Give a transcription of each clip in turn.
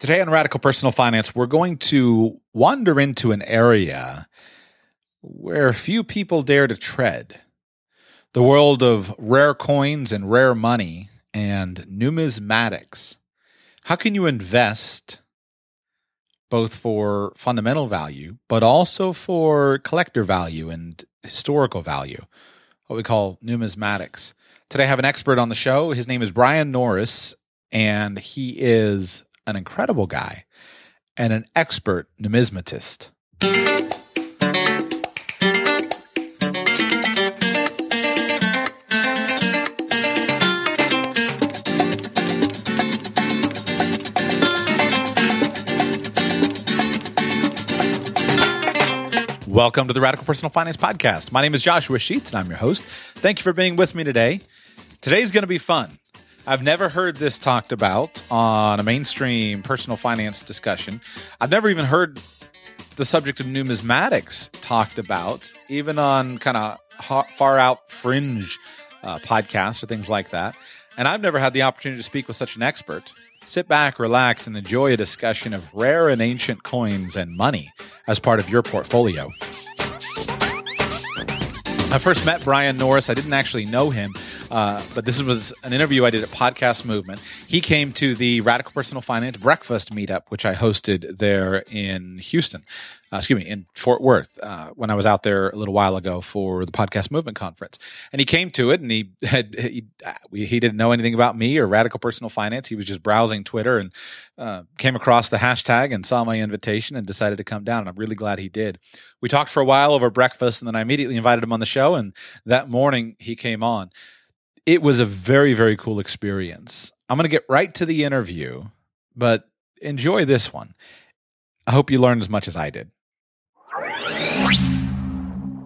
Today on Radical Personal Finance, we're going to wander into an area where few people dare to tread the world of rare coins and rare money and numismatics. How can you invest both for fundamental value, but also for collector value and historical value, what we call numismatics? Today I have an expert on the show. His name is Brian Norris, and he is an incredible guy and an expert numismatist. Welcome to the Radical Personal Finance Podcast. My name is Joshua Sheets, and I'm your host. Thank you for being with me today. Today's going to be fun. I've never heard this talked about on a mainstream personal finance discussion. I've never even heard the subject of numismatics talked about, even on kind of far out fringe uh, podcasts or things like that. And I've never had the opportunity to speak with such an expert. Sit back, relax, and enjoy a discussion of rare and ancient coins and money as part of your portfolio. I first met Brian Norris. I didn't actually know him uh, but this was an interview I did at Podcast Movement. He came to the Radical Personal Finance Breakfast Meetup, which I hosted there in Houston. Uh, excuse me, in Fort Worth uh, when I was out there a little while ago for the Podcast Movement Conference. And he came to it and he had, he, he didn't know anything about me or radical personal finance. He was just browsing Twitter and uh, came across the hashtag and saw my invitation and decided to come down. And I'm really glad he did. We talked for a while over breakfast and then I immediately invited him on the show. And that morning he came on it was a very, very cool experience. I'm going to get right to the interview, but enjoy this one. I hope you learned as much as I did.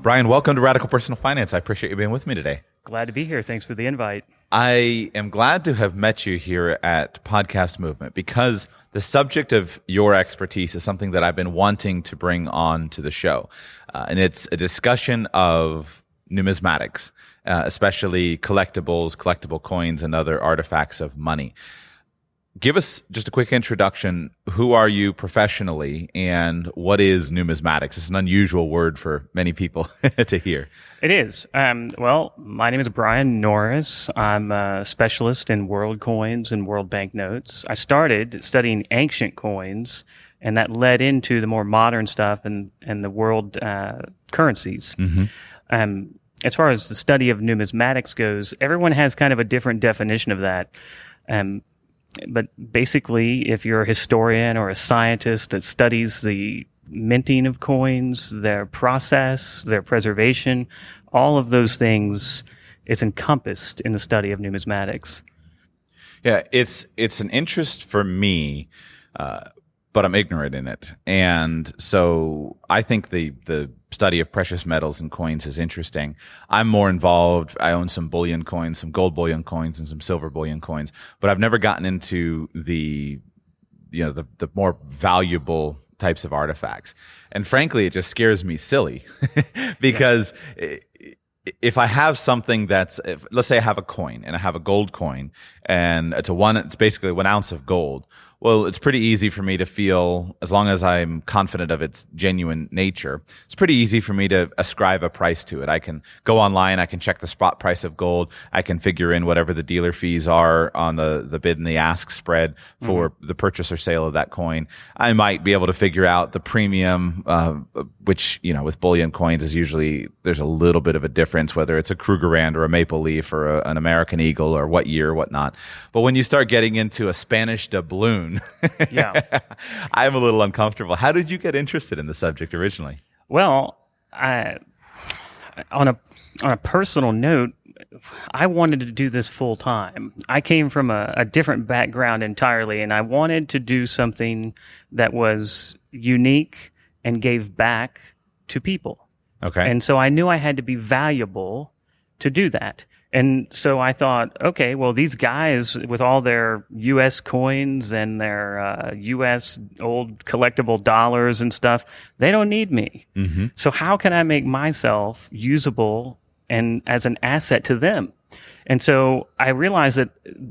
Brian, welcome to Radical Personal Finance. I appreciate you being with me today. Glad to be here. Thanks for the invite. I am glad to have met you here at Podcast Movement because the subject of your expertise is something that I've been wanting to bring on to the show. Uh, and it's a discussion of numismatics uh, especially collectibles, collectible coins, and other artifacts of money. Give us just a quick introduction. Who are you professionally, and what is numismatics? It's an unusual word for many people to hear. It is. Um, well, my name is Brian Norris. I'm a specialist in world coins and world banknotes. I started studying ancient coins, and that led into the more modern stuff and, and the world uh, currencies. Mm-hmm. Um, as far as the study of numismatics goes, everyone has kind of a different definition of that. Um, but basically, if you're a historian or a scientist that studies the minting of coins, their process, their preservation, all of those things is encompassed in the study of numismatics. Yeah, it's it's an interest for me, uh, but I'm ignorant in it, and so I think the the study of precious metals and coins is interesting. I'm more involved. I own some bullion coins, some gold bullion coins, and some silver bullion coins, but I've never gotten into the you know the the more valuable types of artifacts. And frankly, it just scares me silly because if I have something that's, if, let's say I have a coin and I have a gold coin and it's a one, it's basically one ounce of gold. Well, it's pretty easy for me to feel, as long as I'm confident of its genuine nature, it's pretty easy for me to ascribe a price to it. I can go online, I can check the spot price of gold, I can figure in whatever the dealer fees are on the, the bid and the ask spread for mm-hmm. the purchase or sale of that coin. I might be able to figure out the premium, uh, which, you know, with bullion coins is usually, there's a little bit of a difference, whether it's a Krugerrand or a Maple Leaf or a, an American Eagle or what year or whatnot. But when you start getting into a Spanish doubloon, yeah. I'm a little uncomfortable. How did you get interested in the subject originally? Well, I, on a on a personal note, I wanted to do this full time. I came from a, a, different background entirely, and I wanted to do something that was unique and gave back to people. Okay. And so I knew I had to be valuable to do that. And so I thought, okay, well, these guys with all their U.S. coins and their uh, U.S. old collectible dollars and stuff, they don't need me. Mm-hmm. So how can I make myself usable and as an asset to them? And so I realized that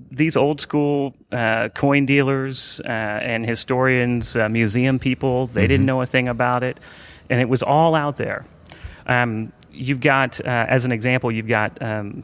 these old school uh, coin dealers uh, and historians, uh, museum people, they didn't know a thing about it, and it was all out there. Um, you've got, uh, as an example, you've got, um,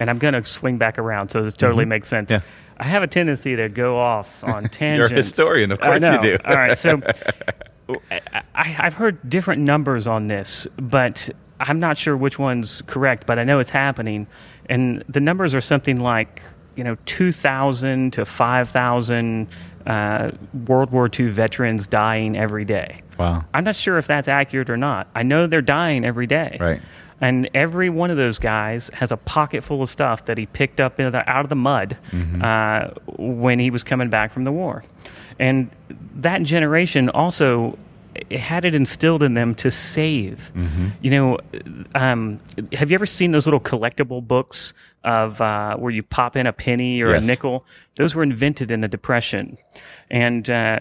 and I'm going to swing back around, so this totally makes sense. Yeah. I have a tendency to go off on tangents. You're a historian, of course you do. All right, so I, I've heard different numbers on this, but I'm not sure which one's correct. But I know it's happening, and the numbers are something like you know 2,000 to 5,000 uh, World War II veterans dying every day. Wow. I'm not sure if that's accurate or not. I know they're dying every day. Right. And every one of those guys has a pocket full of stuff that he picked up in the, out of the mud uh, when he was coming back from the war. And that generation also it had it instilled in them to save. You know, um, have you ever seen those little collectible books of uh, where you pop in a penny or Yes. a nickel? Those were invented in the Depression, and uh,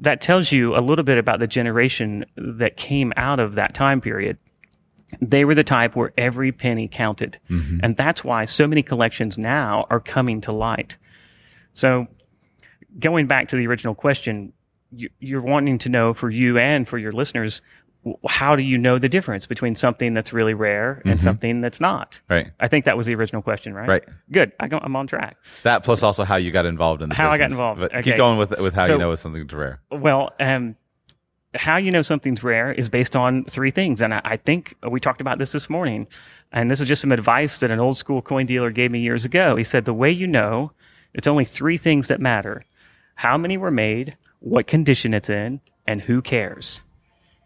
that tells you a little bit about the generation that came out of that time period they were the type where every penny counted. And that's why so many collections now are coming to light. So, going back to the original question, you, you're wanting to know for you and for your listeners, how do you know the difference between something that's really rare and something that's not? Right. I think that was the original question, right? Right. Good. I go, I'm on track. That plus also how you got involved in the How I got involved. But Okay. keep going with with how So- you know it's something rare. Well, um, how you know something's rare is based on three things. And I, I think we talked about this this morning. And this is just some advice that an old school coin dealer gave me years ago. He said, the way you know, it's only three things that matter. How many were made, what condition it's in, and who cares.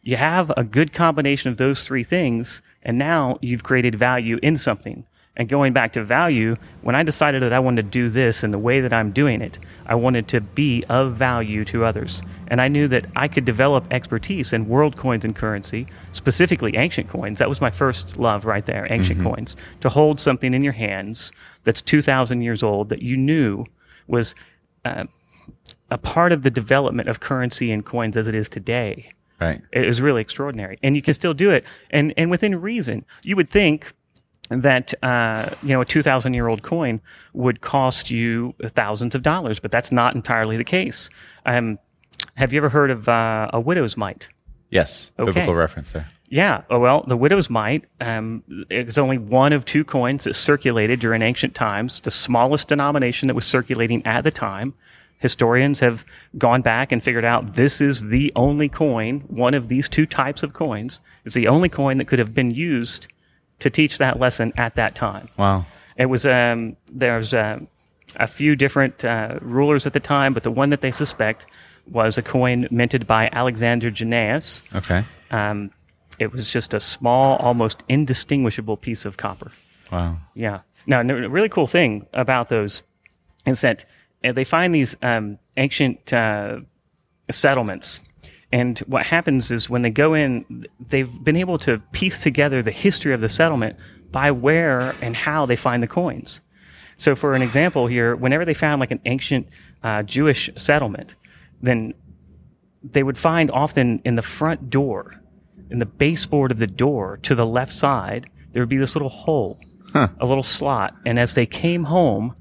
You have a good combination of those three things, and now you've created value in something. And going back to value, when I decided that I wanted to do this in the way that I'm doing it, I wanted to be of value to others. And I knew that I could develop expertise in world coins and currency, specifically ancient coins. That was my first love right there, ancient coins. To hold something in your hands that's 2,000 years old that you knew was uh, a part of the development of currency and coins as it is today. Right. It was really extraordinary, and you can still do it, and and within reason. You would think that uh, you know a two thousand year old coin would cost you thousands of dollars, but that's not entirely the case. Um, have you ever heard of uh, a widow's mite? Yes. Okay. Biblical reference there. Yeah. Oh, well, the widow's mite um, is only one of two coins that circulated during ancient times, the smallest denomination that was circulating at the time. Historians have gone back and figured out this is the only coin, one of these two types of coins, is the only coin that could have been used to teach that lesson at that time. Wow. It was um, there's uh, a few different uh, rulers at the time, but the one that they suspect was a coin minted by Alexander Jannaeus. Okay. Um, it was just a small, almost indistinguishable piece of copper. Wow. Yeah. Now, a really cool thing about those is that uh, they find these um, ancient uh, settlements. And what happens is when they go in, they've been able to piece together the history of the settlement by where and how they find the coins. So, for an example here, whenever they found like an ancient uh, Jewish settlement, then they would find often in the front door, in the baseboard of the door to the left side, there would be this little hole, a little slot. And as they came home,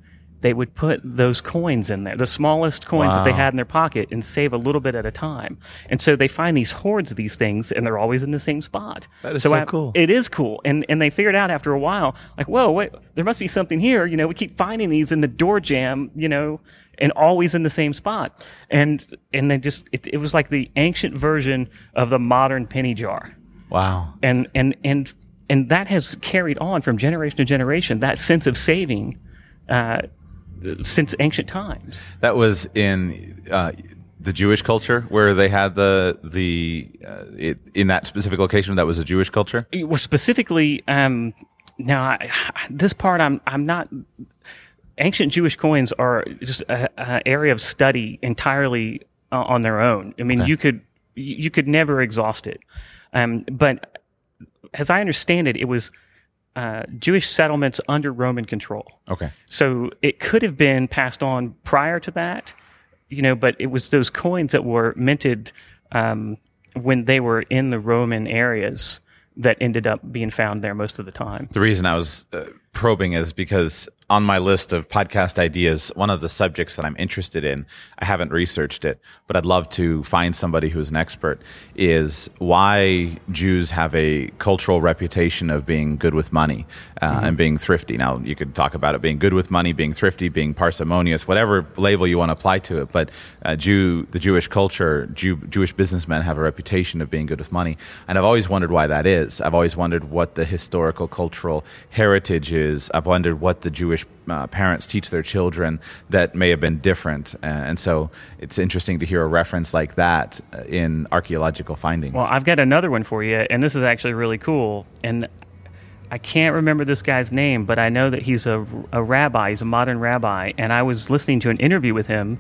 they would put those coins in there, the smallest coins that they had in their pocket, and save a little bit at a time. And so they find these hoards of these things, and they're always in the same spot. That is so I- cool. It is cool, and and they figured out after a while, like, whoa, wait, there must be something here. You know, we keep finding these in the door jamb. You know. And always in the same spot, and and they just it, it was like the ancient version of the modern penny jar Wow. and and and and that has carried on from generation to generation that sense of saving uh, since ancient times That was in uh, the Jewish culture where they had the the uh, it, in that specific location. That was a Jewish culture. well specifically um, now I, this part i'm i'm not ancient jewish coins are just a, a area of study entirely uh, on their own i mean you could you could never exhaust it um, but as i understand it it was uh, jewish settlements under roman control Okay. So it could have been passed on prior to that, you know, but it was those coins that were minted um, when they were in the Roman areas that ended up being found there most of the time. The reason I was uh, probing is because on my list of podcast ideas, one of the subjects that I'm interested in, I haven't researched it, but I'd love to find somebody who's an expert, is why Jews have a cultural reputation of being good with money uh, mm-hmm. and being thrifty. Now, you could talk about it being good with money, being thrifty, being parsimonious, whatever label you want to apply to it. But uh, Jew, the Jewish culture, Jew, Jewish businessmen have a reputation of being good with money. And I've always wondered why that is. I've always wondered what the historical, cultural heritage is. I've wondered what the Jewish uh, parents teach their children that may have been different. Uh, and so it's interesting to hear a reference like that uh, in archaeological findings. Well, I've got another one for you, and this is actually really cool. And I can't remember this guy's name, but I know that he's a, a rabbi, he's a modern rabbi. And I was listening to an interview with him,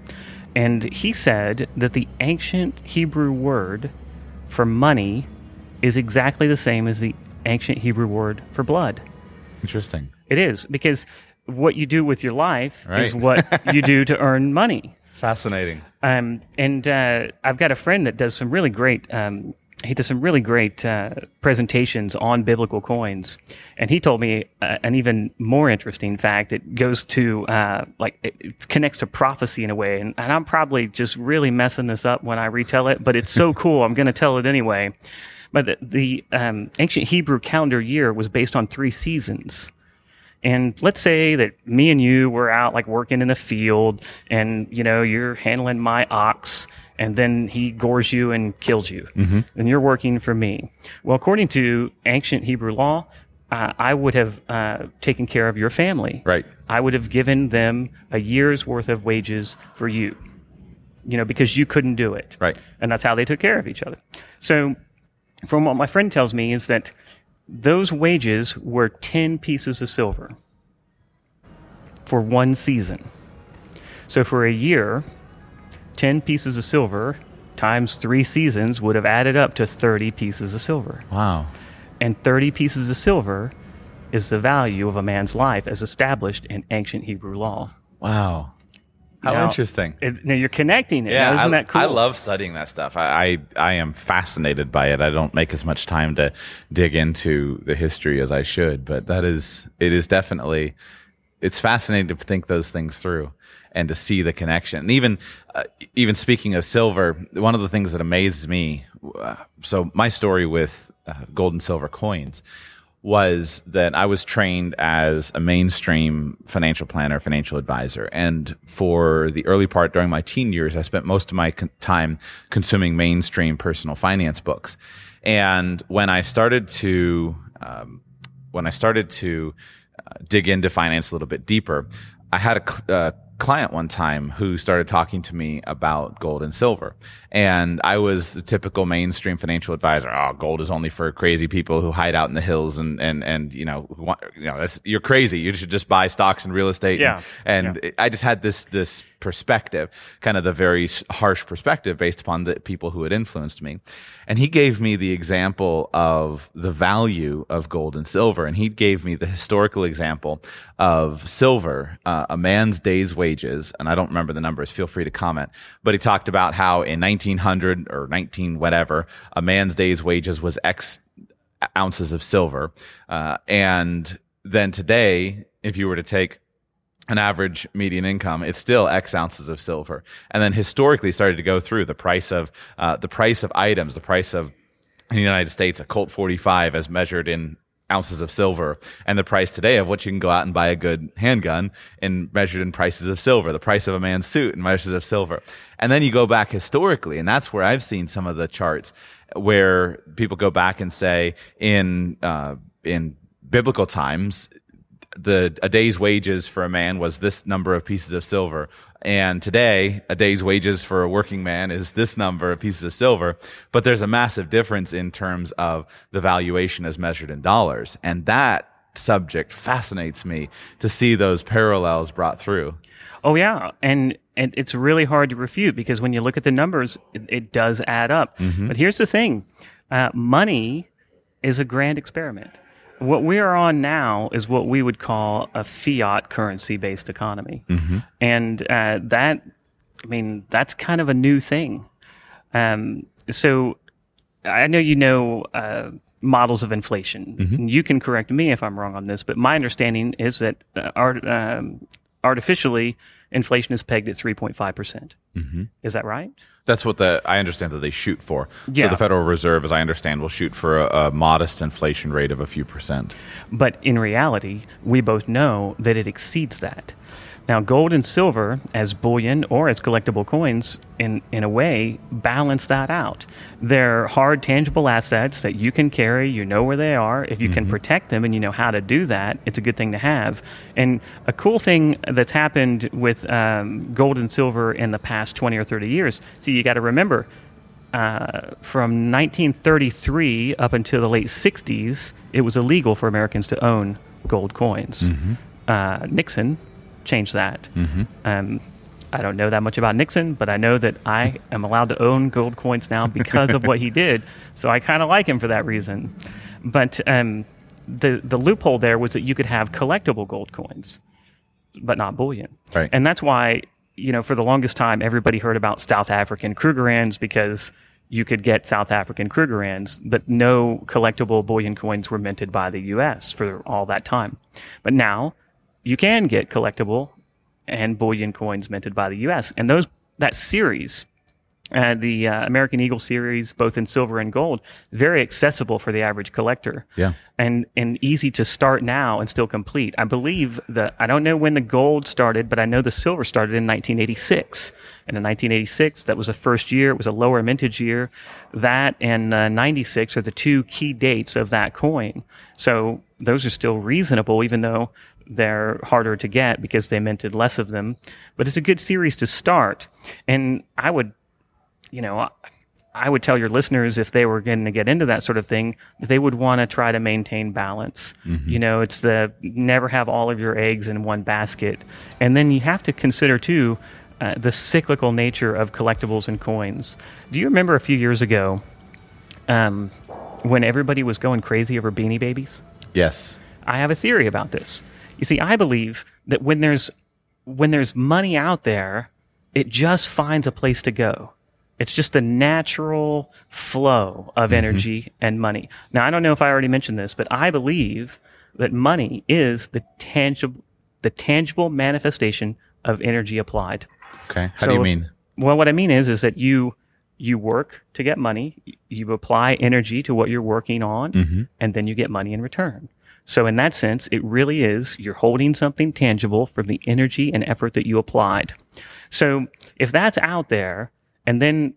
and he said that the ancient Hebrew word for money is exactly the same as the ancient Hebrew word for blood. Interesting. It is because what you do with your life right. is what you do to earn money. Fascinating. Um, and uh, I've got a friend that does some really great. Um, he does some really great uh, presentations on biblical coins, and he told me uh, an even more interesting fact. It goes to uh, like it, it, connects to prophecy in a way, and, and I'm probably just really messing this up when I retell it, but it's so cool. I'm going to tell it anyway. But the, the um, ancient Hebrew calendar year was based on three seasons. And let's say that me and you were out like working in the field and, you know, you're handling my ox and then he gores you and kills you. Mm-hmm. And you're working for me. Well, according to ancient Hebrew law, uh, I would have uh, taken care of your family. Right. I would have given them a year's worth of wages for you, you know, because you couldn't do it. Right. And that's how they took care of each other. So, from what my friend tells me, is that those wages were 10 pieces of silver for one season. So for a year, 10 pieces of silver times three seasons would have added up to 30 pieces of silver. Wow. And 30 pieces of silver is the value of a man's life as established in ancient Hebrew law. Wow. How interesting. It, now you're connecting it. Yeah, now, isn't I, that cool? I love studying that stuff. I, I, I am fascinated by it. I don't make as much time to dig into the history as I should, but that is it is definitely it's fascinating to think those things through and to see the connection. And even uh, even speaking of silver, one of the things that amazes me. Uh, so my story with uh, gold and silver coins was that I was trained as a mainstream financial planner, financial advisor. And for the early part during my teen years, I spent most of my con- time consuming mainstream personal finance books. And when I started to, um, when I started to uh, dig into finance a little bit deeper, I had a, uh, client one time who started talking to me about gold and silver. And I was the typical mainstream financial advisor. Oh, gold is only for crazy people who hide out in the hills and, and, and, you know, want, you know, that's, you're crazy. You should just buy stocks and real estate. Yeah. And, and yeah. I just had this, this perspective, kind of the very harsh perspective based upon the people who had influenced me. And he gave me the example of the value of gold and silver. And he gave me the historical example of silver, uh, a man's day's wages. And I don't remember the numbers. Feel free to comment. But he talked about how in 1900 or 19 whatever, a man's day's wages was X ounces of silver. Uh, and then today, if you were to take an average median income, it's still X ounces of silver. And then historically started to go through the price of uh, the price of items, the price of in the United States, a Colt 45 as measured in ounces of silver, and the price today of what you can go out and buy a good handgun and measured in prices of silver, the price of a man's suit in measures of silver. And then you go back historically, and that's where I've seen some of the charts where people go back and say in uh, in biblical times the a day's wages for a man was this number of pieces of silver. And today a day's wages for a working man is this number of pieces of silver. But there's a massive difference in terms of the valuation as measured in dollars. And that subject fascinates me to see those parallels brought through. Oh yeah. And and it's really hard to refute because when you look at the numbers it, it does add up. Mm-hmm. but here's the thing. Uh, money is a grand experiment what we are on now is what we would call a fiat currency based economy. Mm-hmm. And uh, that, I mean, that's kind of a new thing. Um, so I know you know uh, models of inflation. Mm-hmm. You can correct me if I'm wrong on this, but my understanding is that uh, art, um, artificially inflation is pegged at 3.5 percent. Mm-hmm. Is that right? That's what the I understand that they shoot for. Yeah. So the Federal Reserve, as I understand, will shoot for a, a modest inflation rate of a few percent. But in reality, we both know that it exceeds that. Now, gold and silver, as bullion or as collectible coins, in, in a way, balance that out. They're hard, tangible assets that you can carry, you know where they are. If you can protect them and you know how to do that, it's a good thing to have. And a cool thing that's happened with um, gold and silver in the past 20 or 30 years, see, you got to remember, uh, from 1933 up until the late 60s, it was illegal for Americans to own gold coins. Uh, Nixon changed that. Um, I don't know that much about Nixon, but I know that I am allowed to own gold coins now because of what he did. So I kind of like him for that reason. But um, the the loophole there was that you could have collectible gold coins, but not bullion. Right. And that's why you know for the longest time everybody heard about South African Krugerrands because you could get South African Krugerrands, but no collectible bullion coins were minted by the U.S. for all that time. But now you can get collectible and bullion coins minted by the U.S. And those that series, uh, the uh, American Eagle series, both in silver and gold, is very accessible for the average collector. Yeah. And and easy to start now and still complete. I believe that I don't know when the gold started, but I know the silver started in 1986. And in 1986, that was the first year. It was a lower mintage year. That and uh, 96 are the two key dates of that coin. So those are still reasonable, even though they're harder to get because they minted less of them. But it's a good series to start. And I would, you know, I would tell your listeners if they were going to get into that sort of thing, they would want to try to maintain balance. You know, it's the never have all of your eggs in one basket. And then you have to consider too uh, the cyclical nature of collectibles and coins. Do you remember a few years ago um, when everybody was going crazy over beanie babies? Yes. I have a theory about this. You see, I believe that when there's when there's money out there, it just finds a place to go. It's just a natural flow of mm-hmm. energy and money. Now, I don't know if I already mentioned this, but I believe that money is the tangible the tangible manifestation of energy applied. Okay. How do you mean? Well, what I mean is, is that you you work to get money, you apply energy to what you're working on, mm-hmm. and then you get money in return. So, in that sense, it really is you're holding something tangible from the energy and effort that you applied. So, if that's out there, and then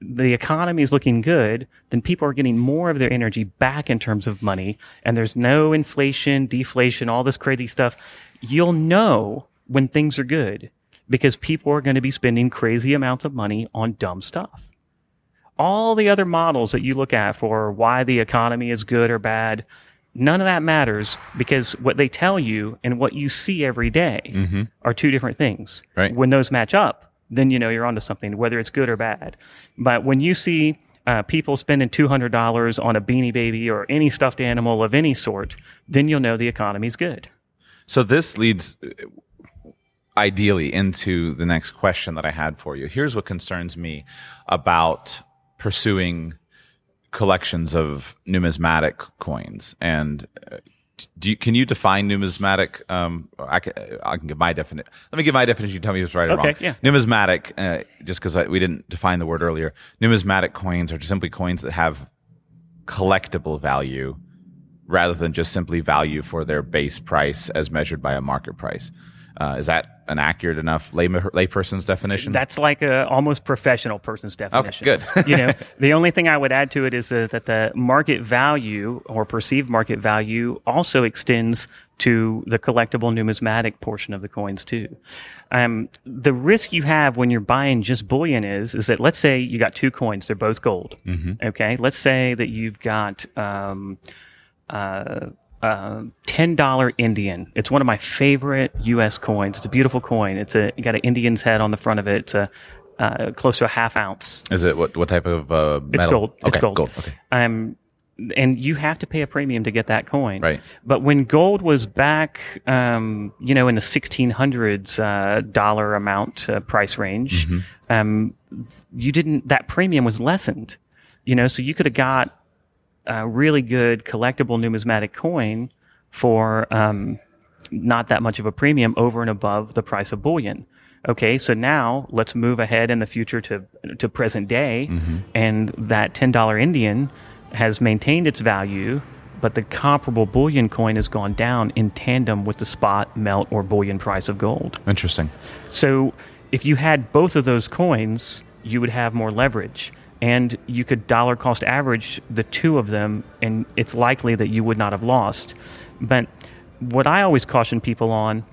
the economy is looking good, then people are getting more of their energy back in terms of money, and there's no inflation, deflation, all this crazy stuff. You'll know when things are good because people are going to be spending crazy amounts of money on dumb stuff. All the other models that you look at for why the economy is good or bad, none of that matters because what they tell you and what you see every day are two different things. Right. When those match up, then you know you're onto something, whether it's good or bad. But when you see uh, people spending $200 on a beanie baby or any stuffed animal of any sort, then you'll know the economy's good. So this leads ideally into the next question that I had for you. Here's what concerns me about pursuing collections of numismatic coins and uh, do you, can you define numismatic? Um, I can, I can give my definition. Let me give my definition. You tell me if it's right or Okay, wrong. yeah. Numismatic, uh, just because we didn't define the word earlier. Numismatic coins are simply coins that have collectible value rather than just simply value for their base price as measured by a market price. Uh, is that an accurate enough lay, layperson's definition? That's like a almost professional person's definition. Okay, good. you know, the only thing I would add to it is uh, that the market value or perceived market value also extends to the collectible numismatic portion of the coins too. Um, the risk you have when you're buying just bullion is is that let's say you got two coins, they're both gold. Okay, let's say that you've got. Um, uh, uh, ten dollar Indian. It's one of my favorite U.S. coins. It's a beautiful coin. It's a you got an Indian's head on the front of it. It's a uh, close to a half ounce. is it what, what type of uh, metal? It's gold. Okay, it's gold. Okay. Um, and you have to pay a premium to get that coin. Right. But when gold was back, um, you know, in the 1600s uh, dollar amount uh, price range, Mm-hmm. um, you didn't. That premium was lessened. You know, so you could have got a really good collectible numismatic coin for um, not that much of a premium over and above the price of bullion. Okay, so now let's move ahead in the future to to present day, and that ten dollar Indian has maintained its value, but the comparable bullion coin has gone down in tandem with the spot melt or bullion price of gold. Interesting. So if you had both of those coins, you would have more leverage. And you could dollar cost average the two of them, and it's likely that you would not have lost. But what I always caution people on,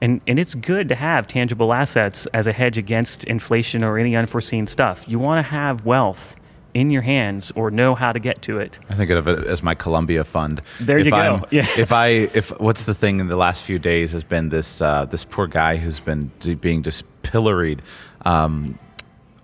and, and it's good to have tangible assets as a hedge against inflation or any unforeseen stuff. You want to have wealth in your hands or know how to get to it. I think of it as my Columbia fund. There if you go. I'm- Yeah. If I if what's the thing in the last few days has been this uh, this poor guy who's been d- being just pilloried um,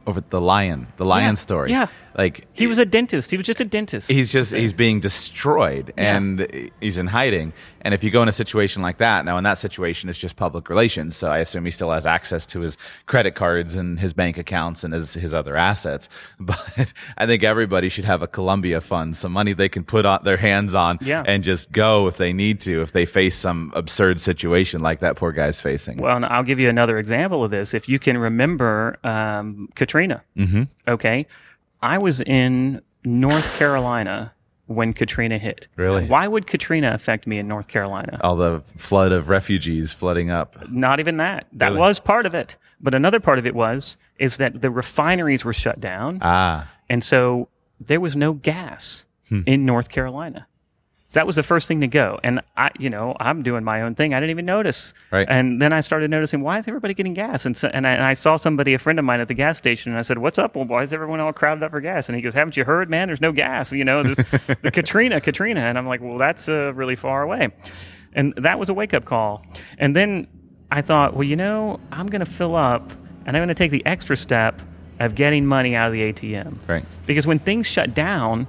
over the lion, the lion Yeah. story. Yeah. Like He was a dentist. He was just a dentist. he's just he's being destroyed Yeah. and he's in hiding and if you go in a situation like that now in that situation it's just public relations so i assume he still has access to his credit cards and his bank accounts and his, his other assets but i think everybody should have a columbia fund some money they can put on their hands on Yeah. and just go if they need to if they face some absurd situation like that poor guy's facing Well, and I'll give you another example of this. If you can remember um, Katrina, mm-hmm. okay, I was in North Carolina when Katrina hit. Really? Why would Katrina affect me in North Carolina? all the flood of refugees flooding up Not even that. That Really? was part of it. But another part of it was is that the refineries were shut down, ah and so there was no gas Hmm. in North Carolina. That was the first thing to go. And I, you know, I'm doing my own thing. I didn't even notice. Right. And then I started noticing why is everybody getting gas? And so, and I, and I saw somebody, a friend of mine at the gas station, and I said, "What's up? Well, why is everyone all crowded up for gas?" And he goes, "Haven't you heard, man? There's no gas. You know, the Katrina, Katrina." And I'm like, "Well, that's uh, really far away." And that was a wake up call. And then I thought, well, you know, I'm going to fill up, and I'm going to take the extra step of getting money out of the ATM. Right. Because when things shut down,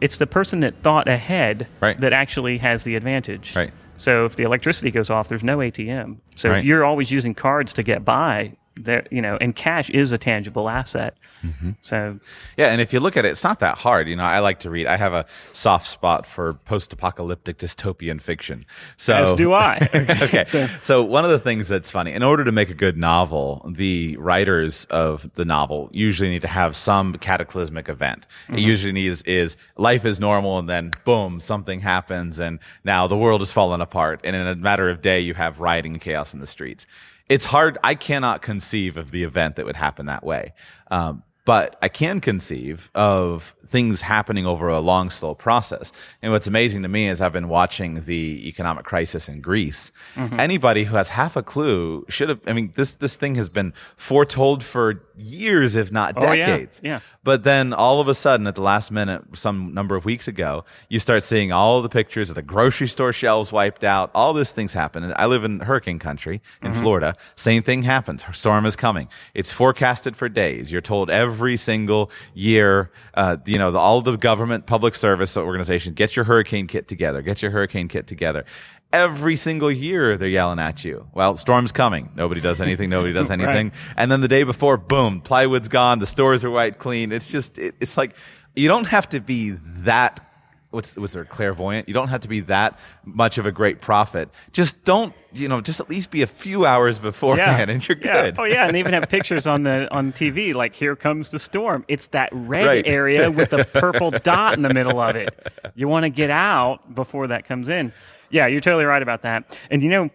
it's the person that thought ahead Right. that actually has the advantage. Right. So if the electricity goes off, there's no ATM. So Right. if you're always using cards to get by, there, you know, and cash is a tangible asset. Mm-hmm. So Yeah, and if you look at it, it's not that hard. You know, I like to read. I have a soft spot for post-apocalyptic dystopian fiction. So as do I. okay. So, one of the things that's funny, in order to make a good novel, the writers of the novel usually need to have some cataclysmic event. It usually needs is life is normal and then boom, something happens and now the world is falling apart. And in a matter of day, you have rioting and chaos in the streets. It's hard. I cannot conceive of the event that would happen that way. Um, but I can conceive of things happening over a long, slow process. And what's amazing to me is I've been watching the economic crisis in Greece. Mm-hmm. Anybody who has half a clue should have. I mean, this this thing has been foretold for years, if not Oh, yeah. decades. Yeah. But then all of a sudden, at the last minute, some number of weeks ago, you start seeing all the pictures of the grocery store shelves wiped out. All these things happen. I live in hurricane country in Florida. Same thing happens. Storm is coming. It's forecasted for days. You're told every single year, uh, you know, the, all the government public service organization, get your hurricane kit together. Get your hurricane kit together. Every single year, they're yelling at you. Well, storm's coming. Nobody does anything. Nobody does anything. And then the day before, boom, plywood's gone. The stores are white clean. It's just, it, it's like, you don't have to be that, what's, what's there, clairvoyant? You don't have to be that much of a great prophet. Just don't, you know, just at least be a few hours beforehand and you're yeah. good. Oh yeah, and they even have pictures on the on TV like here comes the storm. It's that red Right. area with a purple dot in the middle of it. You want to get out before that comes in. Yeah, you're totally right about that. And you know,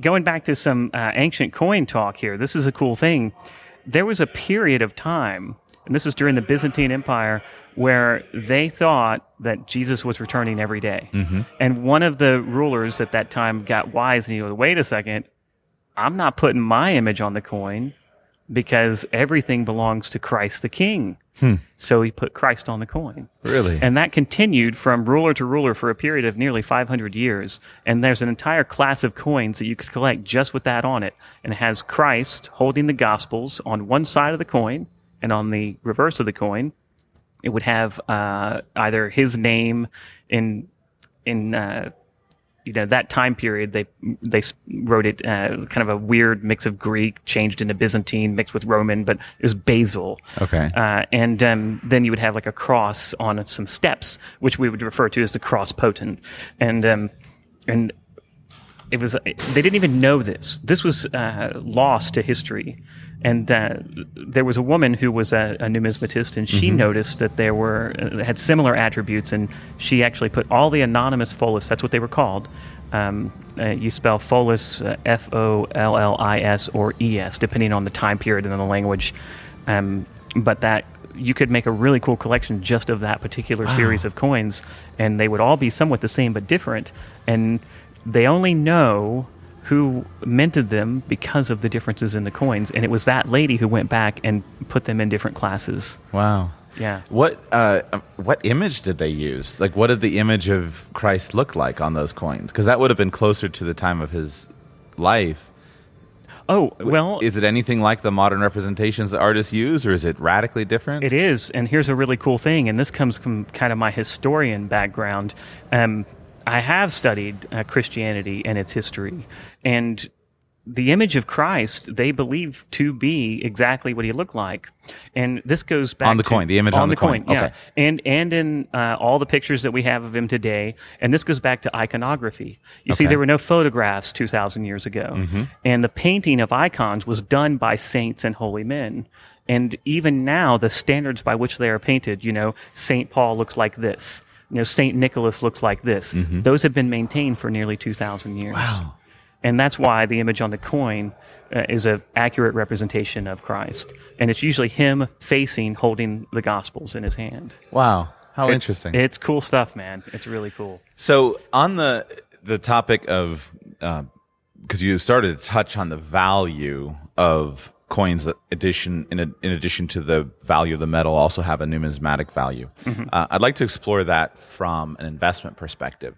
going back to some uh, ancient coin talk here, this is a cool thing. There was a period of time, and this is during the Byzantine Empire, where they thought that Jesus was returning every day. And one of the rulers at that time got wise and he goes, wait a second, I'm not putting my image on the coin because everything belongs to Christ the King. So he put Christ on the coin. Really? And that continued from ruler to ruler for a period of nearly 500 years. And there's an entire class of coins that you could collect just with that on it. And it has Christ holding the Gospels on one side of the coin, and on the reverse of the coin, it would have uh, either his name in in uh, you know that time period they they wrote it uh, kind of a weird mix of Greek changed into Byzantine mixed with Roman, but it was Basil. Okay. Uh, and um, then you would have like a cross on some steps, which we would refer to as the cross potent, and um, and it was they didn't even know this. This was uh, lost to history, and uh, there was a woman who was a, a numismatist, and she noticed that there were uh, had similar attributes, and she actually put all the anonymous follis. That's what they were called. Um, uh, you spell follis uh, F O L L I S or E S, depending on the time period and the language. Um, but that you could make a really cool collection just of that particular series of coins, and they would all be somewhat the same but different. And they only know who minted them because of the differences in the coins, and it was that lady who went back and put them in different classes. Wow. Yeah. What uh, what image did they use? Like, what did the image of Christ look like on those coins? Because that would have been closer to the time of his life. Oh well, Is it anything like the modern representations that artists use, or is it radically different? It is, and here's a really cool thing, and this comes from kind of my historian background. Um, I have studied uh, Christianity and its history, and the image of Christ they believe to be exactly what he looked like, and this goes back On the to- coin, the image on the coin. yeah, Okay. and and in uh, all the pictures that we have of him today, and this goes back to iconography. You see, there were no photographs two thousand years ago, Mm-hmm. and the painting of icons was done by saints and holy men. And even now, the standards by which they are painted, you know, Saint Paul looks like this. You know, Saint Nicholas looks like this. Those have been maintained for nearly two thousand years. Mm-hmm. Wow. And that's why the image on the coin uh, is an accurate representation of Christ, and it's usually him facing, holding the Gospels in his hand. Wow. How It's- interesting. It's cool stuff, man. It's really cool. So on the the topic of because you started to touch on the value of coins that addition in, a, in addition to the value of the metal also have a numismatic value. Uh, I'd like to explore that from an investment perspective.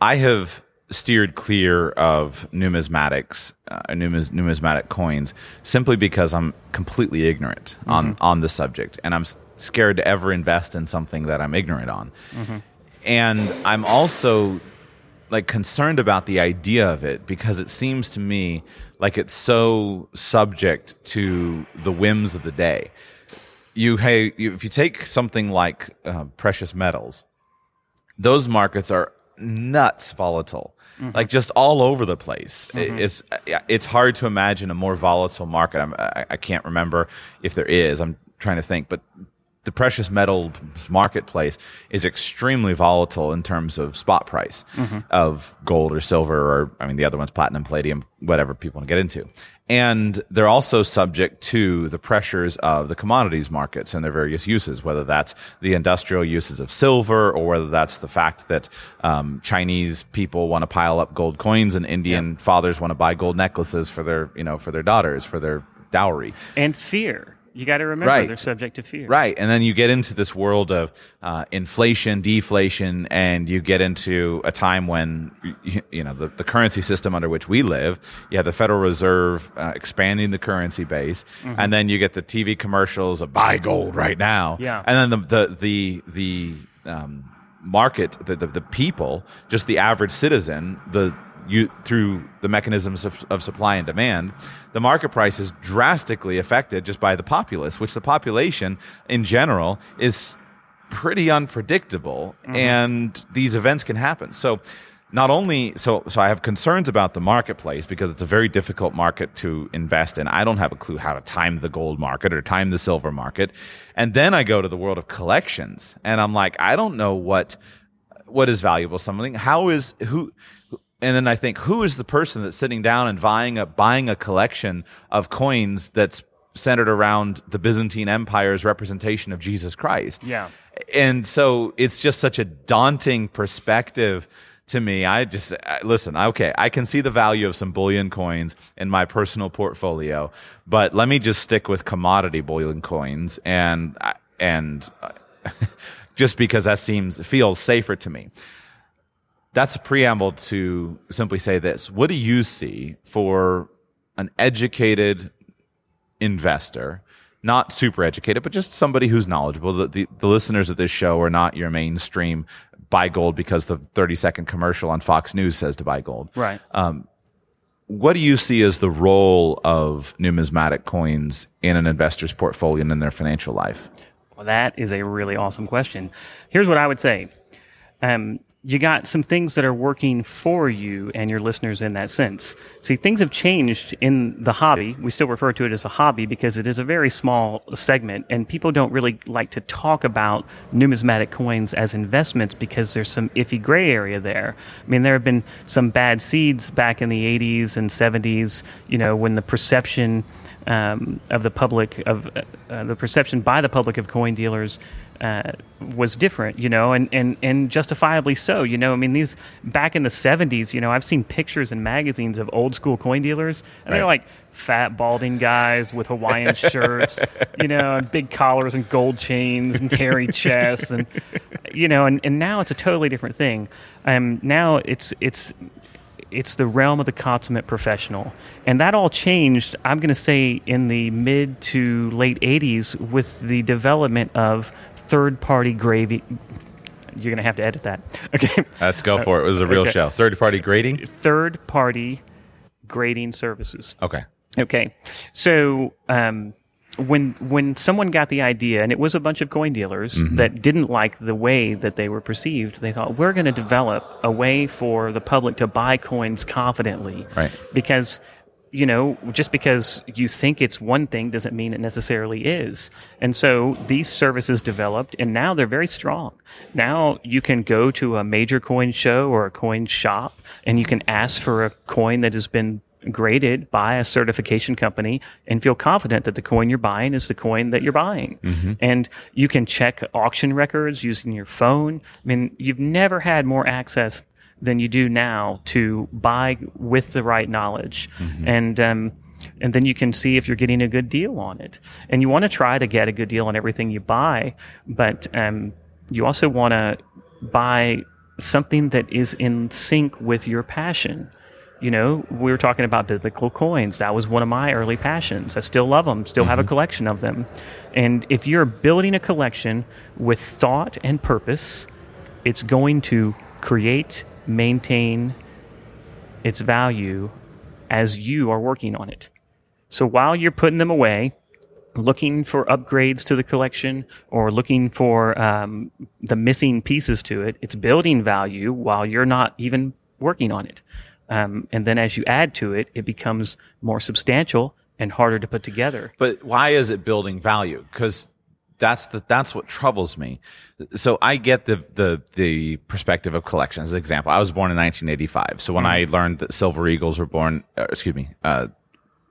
I have steered clear of numismatics, uh, numis, numismatic coins, simply because I'm completely ignorant on on the subject, and I'm scared to ever invest in something that I'm ignorant on. And I'm also like concerned about the idea of it because it seems to me like it's so subject to the whims of the day. You hey, you, if you take something like uh, precious metals, those markets are nuts volatile. Like just all over the place. It- it's it's hard to imagine a more volatile market. I'm, I, I can't remember if there is. I'm trying to think. But the precious metals marketplace is extremely volatile in terms of spot price of gold or silver or i mean the other one's platinum palladium whatever people want to get into and they're also subject to the pressures of the commodities markets and their various uses, whether that's the industrial uses of silver or whether that's the fact that um, Chinese people want to pile up gold coins and Indian fathers want to buy gold necklaces for their, you know, for their daughters, for their dowry. And fear. You got to remember Right. they're subject to fear. Right. And then you get into this world of uh, inflation, deflation, and you get into a time when, you, know, the, the currency system under which we live, you have the Federal Reserve uh, expanding the currency base, and then you get the TV commercials of buy gold right now. Yeah. And then the, the, the, the um, market, the, the, the people, just the average citizen, the you through the mechanisms of, of supply and demand, the market price is drastically affected just by the populace, which the population in general is pretty unpredictable, mm-hmm. and these events can happen. So, not only so so I have concerns about the marketplace because it's a very difficult market to invest in. I don't have a clue how to time the gold market or time the silver market. And then I go to the world of collections and I'm like, I don't know what what is valuable something how is who and then I think who is the person that's sitting down and buying a buying a collection of coins that's centered around the Byzantine Empire's representation of Jesus Christ. Yeah. And so it's just such a daunting perspective to me. I just I, listen, okay, I can see the value of some bullion coins in my personal portfolio, but let me just stick with commodity bullion coins and and just because that seems feels safer to me that's a preamble to simply say this. What do you see for an educated investor, not super educated, but just somebody who's knowledgeable? The, the, the listeners of this show are not your mainstream buy gold because the 30 second commercial on Fox News says to buy gold. Right. What do you see as the role of numismatic coins in an investor's portfolio and in their financial life? Well, that is a really awesome question. Here's what I would say. Um, you got some things that are working for you and your listeners in that sense. See, things have changed in the hobby. We still refer to it as a hobby because it is a very small segment and people don't really like to talk about numismatic coins as investments because there's some iffy gray area there. I mean, there have been some bad seeds back in the 80s and 70s, you know, when the perception um, of the public of uh, uh, the perception by the public of coin dealers uh, was different, you know, and, and, and justifiably so. You know, I mean, these back in the 70s, you know, I've seen pictures in magazines of old school coin dealers, and they're like fat, balding guys with Hawaiian shirts, you know, and big collars and gold chains and hairy chests, and you know, and, and now it's a totally different thing. Um, now it's it's it's the realm of the consummate professional. And that all changed, I'm going to say, in the mid to late 80s with the development of third party gravy. You're going to have to edit that. Okay. Let's go for it. It was a real okay. show. Third party grading? Third party grading services. Okay. Okay, so um, when when someone got the idea, and it was a bunch of coin dealers Mm-hmm. that didn't like the way that they were perceived, they thought we're going to develop a way for the public to buy coins confidently, Right. Because you know, just because you think it's one thing doesn't mean it necessarily is. And so these services developed, and now they're very strong. Now you can go to a major coin show or a coin shop, and you can ask for a coin that has been graded by a certification company and feel confident that the coin you're buying is the coin that you're buying. And you can check auction records using your phone. I mean, you've never had more access than you do now to buy with the right knowledge. And, um, and then you can see if you're getting a good deal on it. And you want to try to get a good deal on everything you buy, but um, you also want to buy something that is in sync with your passion. You know, we were talking about biblical coins. That was one of my early passions. I still love them, still have a collection of them. And if you're building a collection with thought and purpose, it's going to create, maintain its value as you are working on it. So while you're putting them away, looking for upgrades to the collection or looking for um, the missing pieces to it, it's building value while you're not even working on it. Um, and then as you add to it, it becomes more substantial and harder to put together. But why is it building value? Because that's the that's what troubles me. So I get the the the perspective of collection. As an example, I was born in 1985. So when I Mm-hmm. learned that silver eagles were born, uh, excuse me, uh,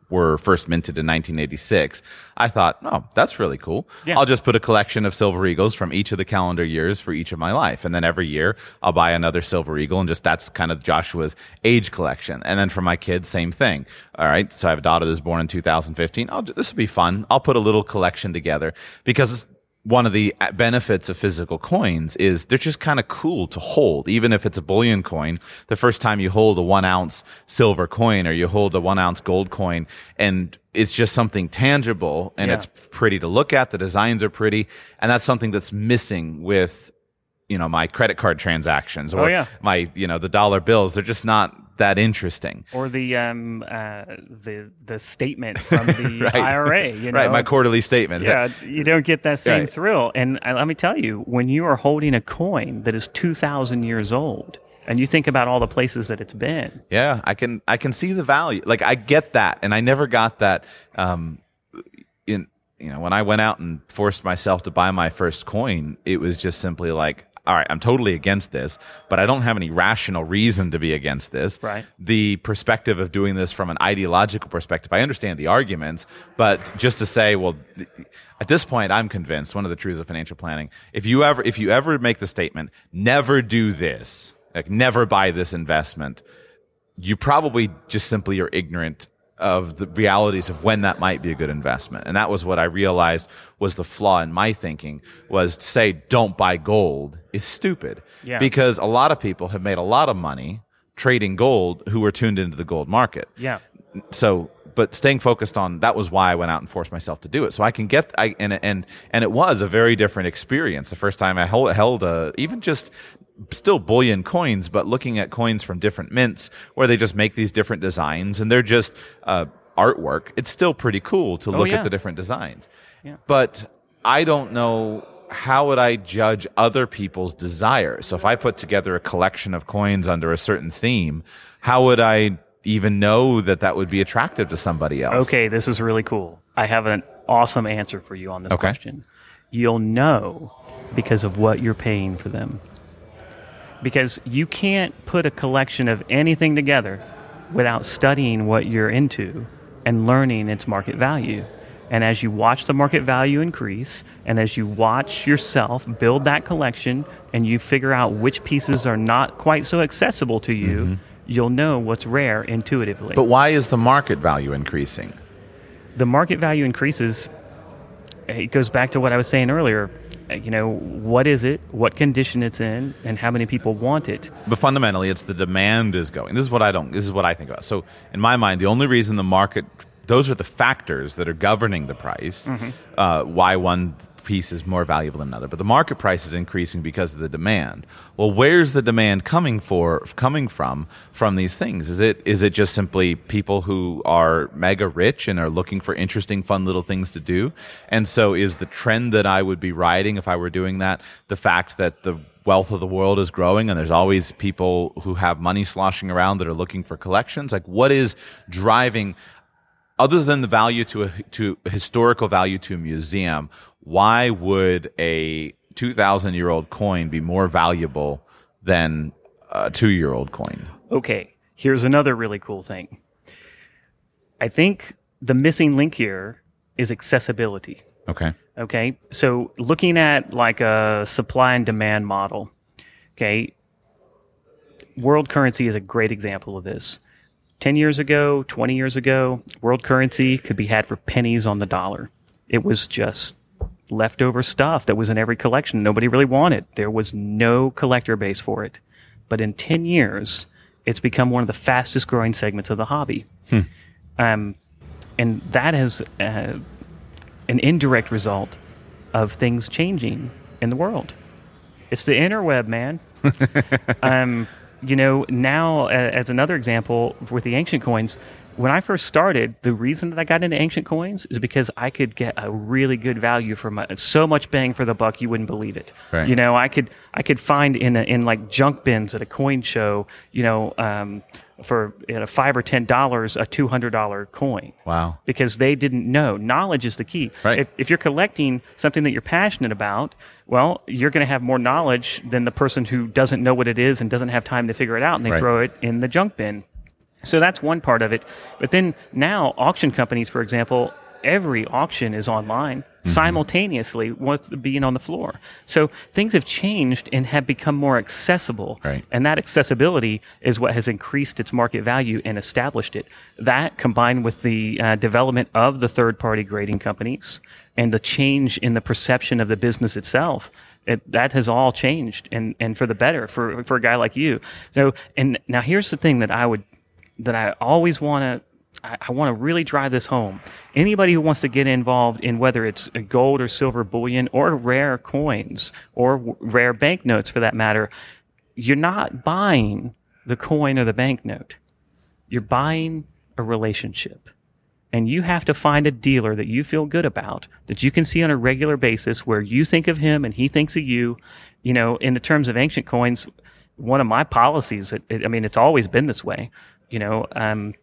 were first minted in 1986, I thought, oh, that's really cool. Yeah. I'll just put a collection of silver eagles from each of the calendar years for each of my life, and then every year I'll buy another silver eagle, and just that's kind of Joshua's age collection. And then for my kids, same thing. All right, so I have a daughter that's born in 2015. I'll, this will be fun. I'll put a little collection together because one of the benefits of physical coins is they're just kind of cool to hold. Even if it's a bullion coin, the first time you hold a one ounce silver coin or you hold a one ounce gold coin and it's just something tangible and Yeah. it's pretty to look at. The designs are pretty. And that's something that's missing with, you know, my credit card transactions or Oh, yeah. my, you know, the dollar bills. They're just not that interesting. Or the um, uh, the the statement from the IRA, you know, Right. My quarterly statement. yeah, you don't get that same Right. thrill. And uh, let me tell you, when you are holding a coin that is 2,000 years old, and you think about all the places that it's been, Yeah, I can I can see the value. Like I get that, and I never got that. Um, in you know, when I went out and forced myself to buy my first coin, it was just simply like, all right, I'm totally against this, but I don't have any rational reason to be against this. Right. The perspective of doing this from an ideological perspective, I understand the arguments, but just to say, well, at this point, I'm convinced one of the truths of financial planning. If you ever, if you ever make the statement, never do this, like never buy this investment, you probably just simply are ignorant of the realities of when that might be a good investment. And that was what I realized was the flaw in my thinking was to say don't buy gold is stupid. Yeah. Because a lot of people have made a lot of money trading gold who were tuned into the gold market. yeah, So, but staying focused on that was why I went out and forced myself to do it. So I can get I and and and it was a very different experience the first time I held, held a even just still bullion coins, but looking at coins from different mints where they just make these different designs and they're just uh, artwork. It's still pretty cool to look Oh, yeah. at the different designs. Yeah. But I don't know how would I judge other people's desires. So if I put together a collection of coins under a certain theme, how would I even know that that would be attractive to somebody else? Okay, this is really cool. I have an awesome answer for you on this Okay. question. You'll know because of what you're paying for them. Because you can't put a collection of anything together without studying what you're into and learning its market value. And as you watch the market value increase, and as you watch yourself build that collection, and you figure out which pieces are not quite so accessible to you, mm-hmm. you'll know what's rare intuitively But why is the market value increasing? the market value increases, it goes back to what I was saying earlier. You know, what is it, what condition it's in, and how many people want it. But fundamentally, it's the demand is going. This is what I don't. This is what I think about. So, in my mind, the only reason the market, those are the factors that are governing the price. Uh, why one piece is more valuable than another, but the market price is increasing because of the demand. Well, where's the demand coming for? Coming from from these things? Is it is it just simply people who are mega rich and are looking for interesting, fun little things to do? And so, is the trend that I would be riding if I were doing that the fact that the wealth of the world is growing and there's always people who have money sloshing around that are looking for collections like what is driving other than the value to a to historical value to a museum why would a 2000 year old coin be more valuable than a 2 year old coin Okay, here's another really cool thing. I think the missing link here is accessibility. okay Okay, so looking at like a supply and demand model, okay, world currency is a great example of this. 10 years ago, 20 years ago, world currency could be had for pennies on the dollar. It was just leftover stuff that was in every collection nobody really wanted. There was no collector base for it. But in 10 years, it's become one of the fastest growing segments of the hobby. Um, and that is uh, an indirect result of things changing in the world. It's the interweb, man. um, you know, now uh, as another example with the ancient coins, when I first started, the reason that I got into ancient coins is because I could get a really good value for my so much bang for the buck you wouldn't believe it. Right. You know, I could I could find in a, in like junk bins at a coin show, you know, um, for you know, five or ten dollars a two hundred dollar coin wow because they didn't know. Knowledge is the key. Right. If, if you're collecting something that you're passionate about, well, you're going to have more knowledge than the person who doesn't know what it is and doesn't have time to figure it out and they Right. throw it in the junk bin. So that's one part of it. But then now, auction companies, for example, every auction is online simultaneously with being on the floor. So things have changed and have become more accessible. Right. And that accessibility is what has increased its market value and established it. That combined with the uh, development of the third party grading companies and the change in the perception of the business itself. It, that has all changed and, and for the better for, for a guy like you. So, and now here's the thing that I would, that I always want to I, want to really drive this home. Anybody who wants to get involved in whether it's gold or silver bullion or rare coins or w- rare banknotes for that matter, you're not buying the coin or the banknote. You're buying a relationship. And you have to find a dealer that you feel good about, that you can see on a regular basis where you think of him and he thinks of you. You know, in the terms of ancient coins, one of my policies, it, it, I mean, it's always been this way. You know, um,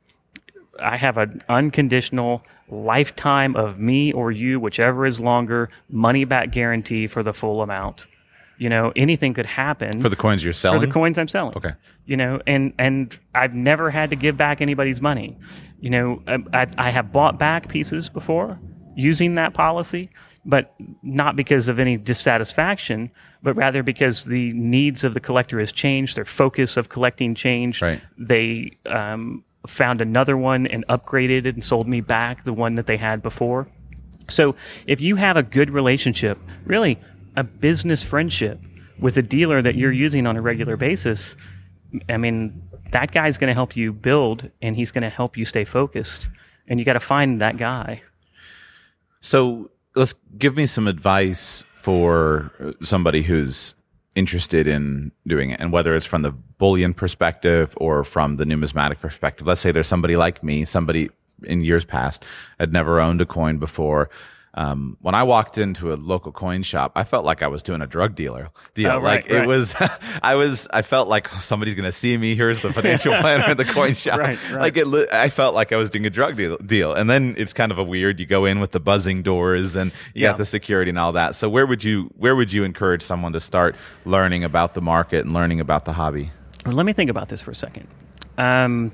I have an unconditional lifetime of me or you, whichever is longer, money back guarantee for the full amount. You know, anything could happen for the coins you're selling. for the coins I'm selling. Okay. You know, and and I've never had to give back anybody's money. You know, I, I, I have bought back pieces before using that policy, but not because of any dissatisfaction, but rather because the needs of the collector has changed, their focus of collecting changed. Right. They um, found another one and upgraded it and sold me back the one that they had before. So if you have a good relationship, really a business friendship with a dealer that you're using on a regular basis, I mean, that guy's going to help you build and he's going to help you stay focused. and you got to find that guy. So let's give me some advice for somebody who's interested in doing it and whether it's from the bullion perspective or from the numismatic perspective let's say there's somebody like me somebody in years past had never owned a coin before um, when I walked into a local coin shop, I felt like I was doing a drug dealer deal. Oh, right, like right. it was, I was, I felt like somebody's going to see me. Here's the financial planner in the coin shop. Right, right. Like it, I felt like I was doing a drug deal, deal. And then it's kind of a weird. You go in with the buzzing doors and you Yeah. got the security and all that. So where would you, where would you encourage someone to start learning about the market and learning about the hobby? Well, let me think about this for a second. Um,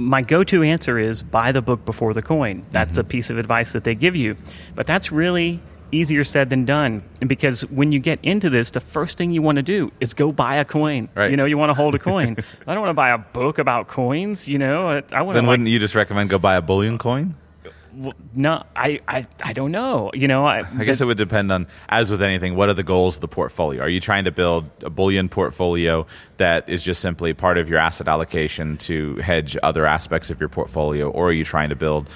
my go-to answer is buy the book before the coin. That's Mm-hmm. a piece of advice that they give you, but that's really easier said than done. Because when you get into this, the first thing you want to do is go buy a coin. Right. You know, you want to hold a coin. I don't want to buy a book about coins. You know, I- I want to. Then Like, wouldn't you just recommend go buy a bullion coin? W- no, I, I, I don't know. You know, I, I guess it would depend on, as with anything, what are the goals of the portfolio? Are you trying to build a bullion portfolio that is just simply part of your asset allocation to hedge other aspects of your portfolio, or are you trying to build?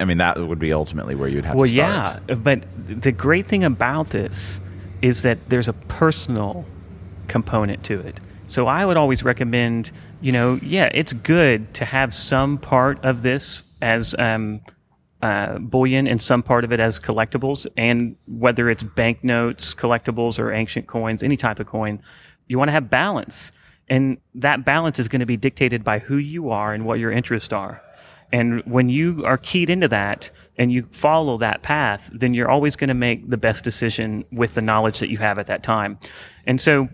I mean, that would be ultimately where you'd have Well, to start. Well, yeah, but the great thing about this is that there's a personal component to it. So I would always recommend, you know, yeah, it's good to have some part of this as um, uh, bullion and some part of it as collectibles, and whether it's banknotes, collectibles, or ancient coins, any type of coin, you want to have balance. And that balance is going to be dictated by who you are and what your interests are. And when you are keyed into that and you follow that path, then you're always going to make the best decision with the knowledge that you have at that time. And so,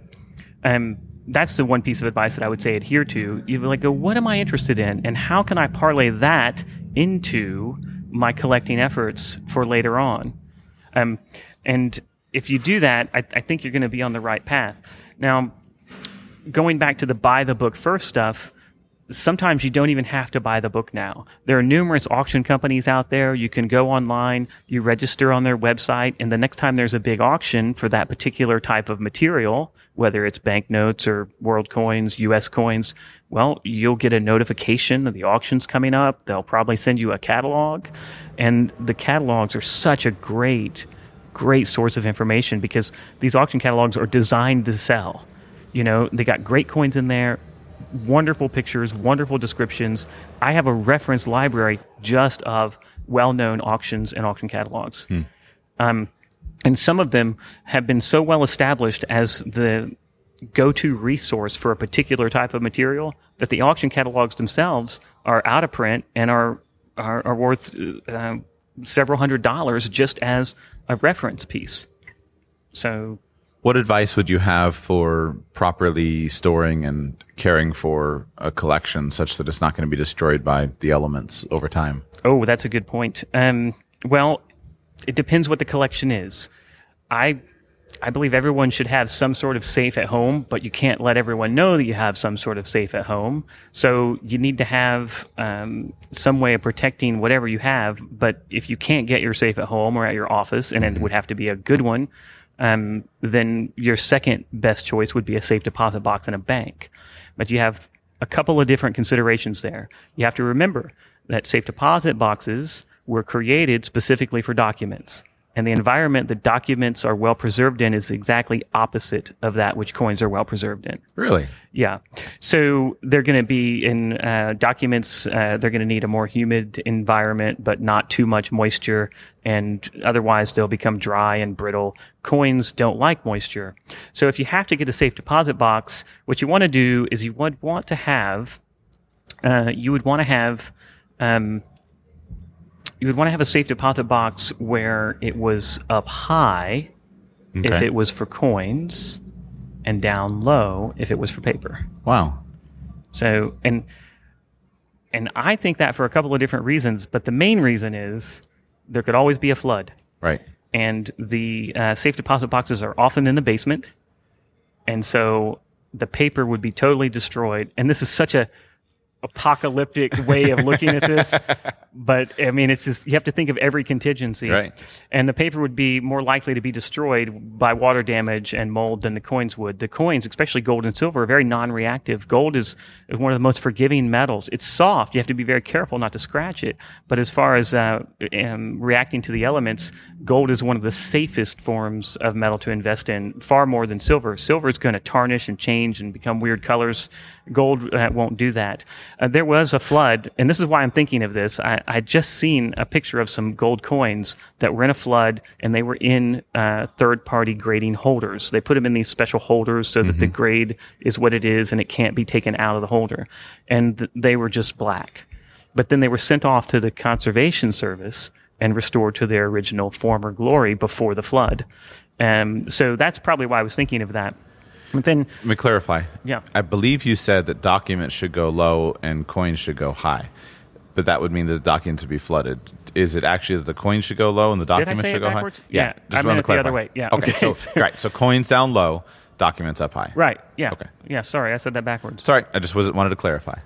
um, that's the one piece of advice that I would say adhere to. You like go, what am I interested in, and how can I parlay that into my collecting efforts for later on? Um, and if you do that, I, I think you're going to be on the right path. Now, going back to the buy the book first stuff, sometimes you don't even have to buy the book now. There are numerous auction companies out there. You can go online, you register on their website, and the next time there's a big auction for that particular type of material, whether it's banknotes or world coins, US coins, well, you'll get a notification that the auction's coming up. They'll probably send you a catalog. And the catalogs are such a great, great source of information because these auction catalogs are designed to sell. You know, they got great coins in there, wonderful pictures, wonderful descriptions. I have a reference library just of well known auctions and auction catalogs. Um, and some of them have been so well established as the go to resource for a particular type of material that the auction catalogs themselves are out of print and are, are, are worth uh, several hundred dollars just as a reference piece. So What advice would you have for properly storing and caring for a collection such that it's not going to be destroyed by the elements over time? Oh, that's a good point. Um, well, it depends what the collection is. I I believe everyone should have some sort of safe at home, but you can't let everyone know that you have some sort of safe at home. So you need to have um, some way of protecting whatever you have. But if you can't get your safe at home or at your office, and it would have to be a good one, um, then your second best choice would be a safe deposit box in a bank. But you have a couple of different considerations there. You have to remember that safe deposit boxes were created specifically for documents. And the environment that documents are well preserved in is exactly opposite of that which coins are well preserved in. Really? Yeah. So they're going to be in uh, documents, uh, they're going to need a more humid environment, but not too much moisture. And otherwise, they'll become dry and brittle. Coins don't like moisture. So if you have to get a safe deposit box, what you want to do is you would want to have, uh, you would want to have, um, you would want to have a safe deposit box where it was up high if it was for coins and down low if it was for paper. Wow. So and and I think that for a couple of different reasons, but the main reason is there could always be a flood, Right. and the uh, safe deposit boxes are often in the basement, and so the paper would be totally destroyed. And this is such a apocalyptic way of looking at this, but I mean, it's just you have to think of every contingency, Right. And the paper would be more likely to be destroyed by water damage and mold than the coins would. The coins, especially gold and silver, are very non-reactive. Gold is, is one of the most forgiving metals. It's soft. You have to be very careful not to scratch it. But as far as uh, um, reacting to the elements, gold is one of the safest forms of metal to invest in, far more than silver. Silver is going to tarnish and change and become weird colors. Gold uh, won't do that. Uh, there was a flood, and this is why I'm thinking of this. I, I just seen a picture of some gold coins that were in a flood, and they were in uh, third-party grading holders. They put them in these special holders so that the grade is what it is, and it can't be taken out of the holder. And th- they were just black. But then they were sent off to the conservation service and restored to their original former glory before the flood. Um, so that's probably why I was thinking of that. But then, Let me clarify. Yeah. I believe you said that documents should go low and coins should go high, but that would mean that the documents would be flooded. Is it actually that the coins should go low and the I documents should go backwards? high? Yeah, I just meant wanted to it the clarify. other way. Yeah, Okay. okay. So right. So coins down low, documents up high. right, yeah, Okay. yeah. Sorry, I said that backwards. Sorry, I just wasn't wanted to clarify.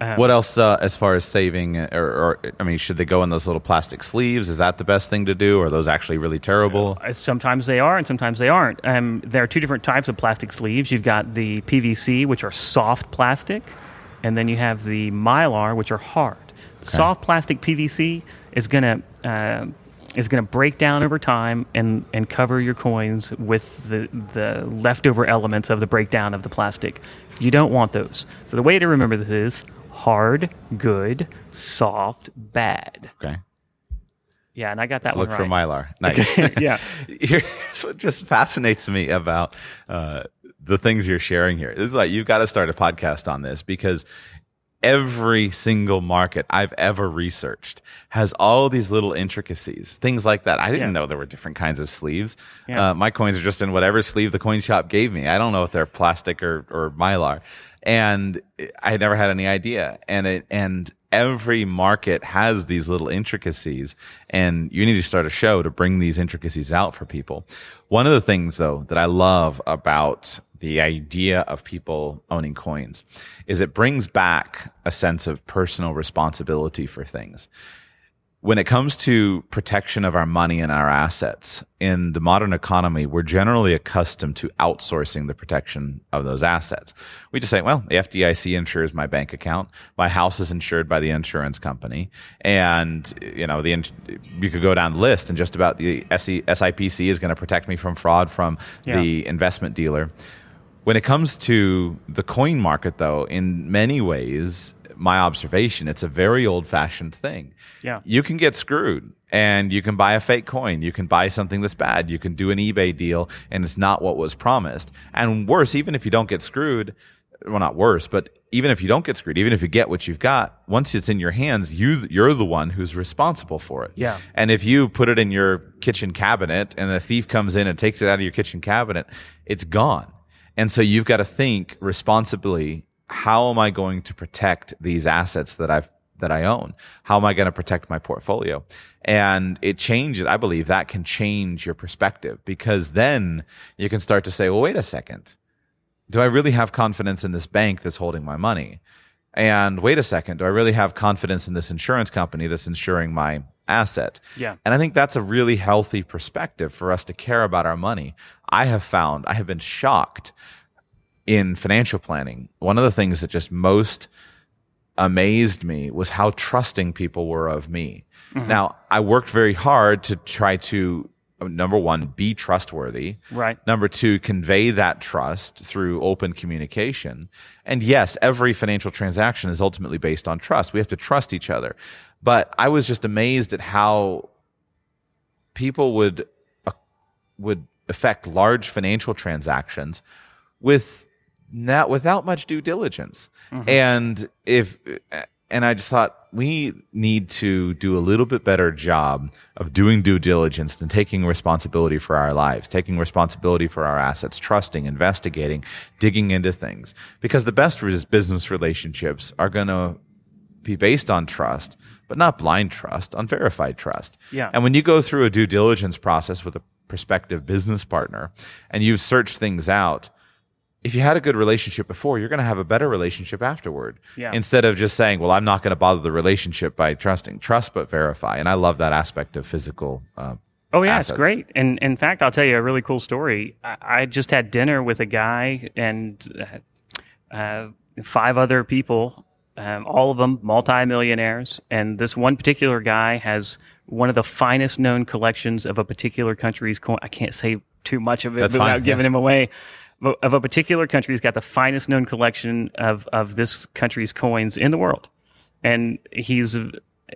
Okay. What else, uh, as far as saving, uh, or, or I mean, should they go in those little plastic sleeves? Is that the best thing to do? Or are those actually really terrible? Uh, Sometimes they are, and sometimes they aren't. Um, there are two different types of plastic sleeves. You've got the PVC, which are soft plastic, and then you have the Mylar, which are hard. Soft plastic PVC is gonna uh, is gonna break down over time and and cover your coins with the the leftover elements of the breakdown of the plastic. You don't want those. So the way to remember this is hard, good, soft, bad. Okay. Yeah, and I got that Let's one look for mylar. Nice. Yeah. Here's what just fascinates me about uh, the things you're sharing here. This is like you've got to start a podcast on this because every single market I've ever researched has all these little intricacies, things like that. I didn't Yeah. know there were different kinds of sleeves. Yeah. Uh, my coins are just in whatever sleeve the coin shop gave me. I don't know if they're plastic or, or mylar. And I never had any idea. And it, and every market has these little intricacies and you need to start a show to bring these intricacies out for people. One of the things though that I love about the idea of people owning coins is it brings back a sense of personal responsibility for things when it comes to protection of our money and our assets in the modern economy, we're generally accustomed to outsourcing the protection of those assets. We just say, well, the FDIC insures my bank account. My house is insured by the insurance company. And, you know, the, ins- you could go down the list and just about the SIPC is going to protect me from fraud from Yeah. the investment dealer. When it comes to the coin market, though, in many ways, my observation, it's a very old fashioned thing. Yeah. You can get screwed and you can buy a fake coin. You can buy something that's bad. You can do an eBay deal and it's not what was promised. And worse, even if you don't get screwed, well, not worse, but even if you don't get screwed, even if you get what you've got, once it's in your hands, you, you're the one who's responsible for it. Yeah. And if you put it in your kitchen cabinet and the thief comes in and takes it out of your kitchen cabinet, it's gone. And so you've got to think responsibly. How am I going to protect these assets that I've that I own? How am I going to protect my portfolio? And it changes. I believe that can change your perspective because then you can start to say, well, wait a second. Do I really have confidence in this bank that's holding my money? And wait a second, do I really have confidence in this insurance company that's insuring my asset? Yeah. And I think that's a really healthy perspective for us to care about our money. I have found, I have been shocked in financial planning. One of the things that just most amazed me was how trusting people were of me. Now, I worked very hard to try to, number one, be trustworthy. Right. Number two, convey that trust through open communication. And yes, every financial transaction is ultimately based on trust. We have to trust each other. But I was just amazed at how people would uh, would affect large financial transactions with not without much due diligence. Mm-hmm. And if and I just thought we need to do a little bit better job of doing due diligence and taking responsibility for our lives, taking responsibility for our assets, trusting, investigating, digging into things. Because the best business relationships are going to be based on trust, but not blind trust, on verified trust. Yeah. And when you go through a due diligence process with a prospective business partner and you've searched things out, if you had a good relationship before, you're going to have a better relationship afterward. Yeah. Instead of just saying, "Well, I'm not going to bother the relationship by trusting." Trust but verify, and I love that aspect of physical. Uh, Oh yeah, assets. it's great. And in fact, I'll tell you a really cool story. I, I just had dinner with a guy and uh, uh, five other people, um, all of them multimillionaires. And this one particular guy has one of the finest known collections of a particular country's coin. I can't say too much of it That's without fine, giving yeah. him away. Of a particular country, he's got the finest known collection of, of this country's coins in the world, and he's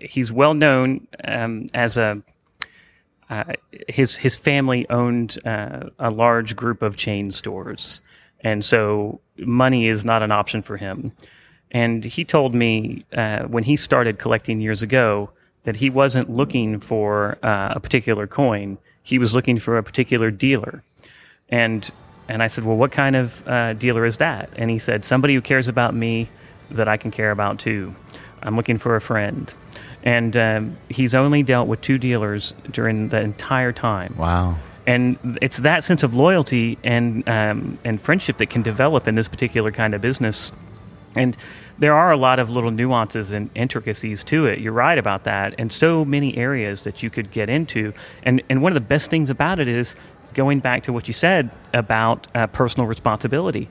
he's well known um, as a uh, his his family owned uh, a large group of chain stores, and so money is not an option for him. And he told me uh, when he started collecting years ago that he wasn't looking for uh, a particular coin; he was looking for a particular dealer. And and I said, well, what kind of uh, dealer is that? And he said, somebody who cares about me that I can care about too. I'm looking for a friend. And um, he's only dealt with two dealers during the entire time. Wow. And it's that sense of loyalty and um, and friendship that can develop in this particular kind of business. And there are a lot of little nuances and intricacies to it. You're right about that, and so many areas that you could get into. And and one of the best things about it is going back to what you said about uh, personal responsibility.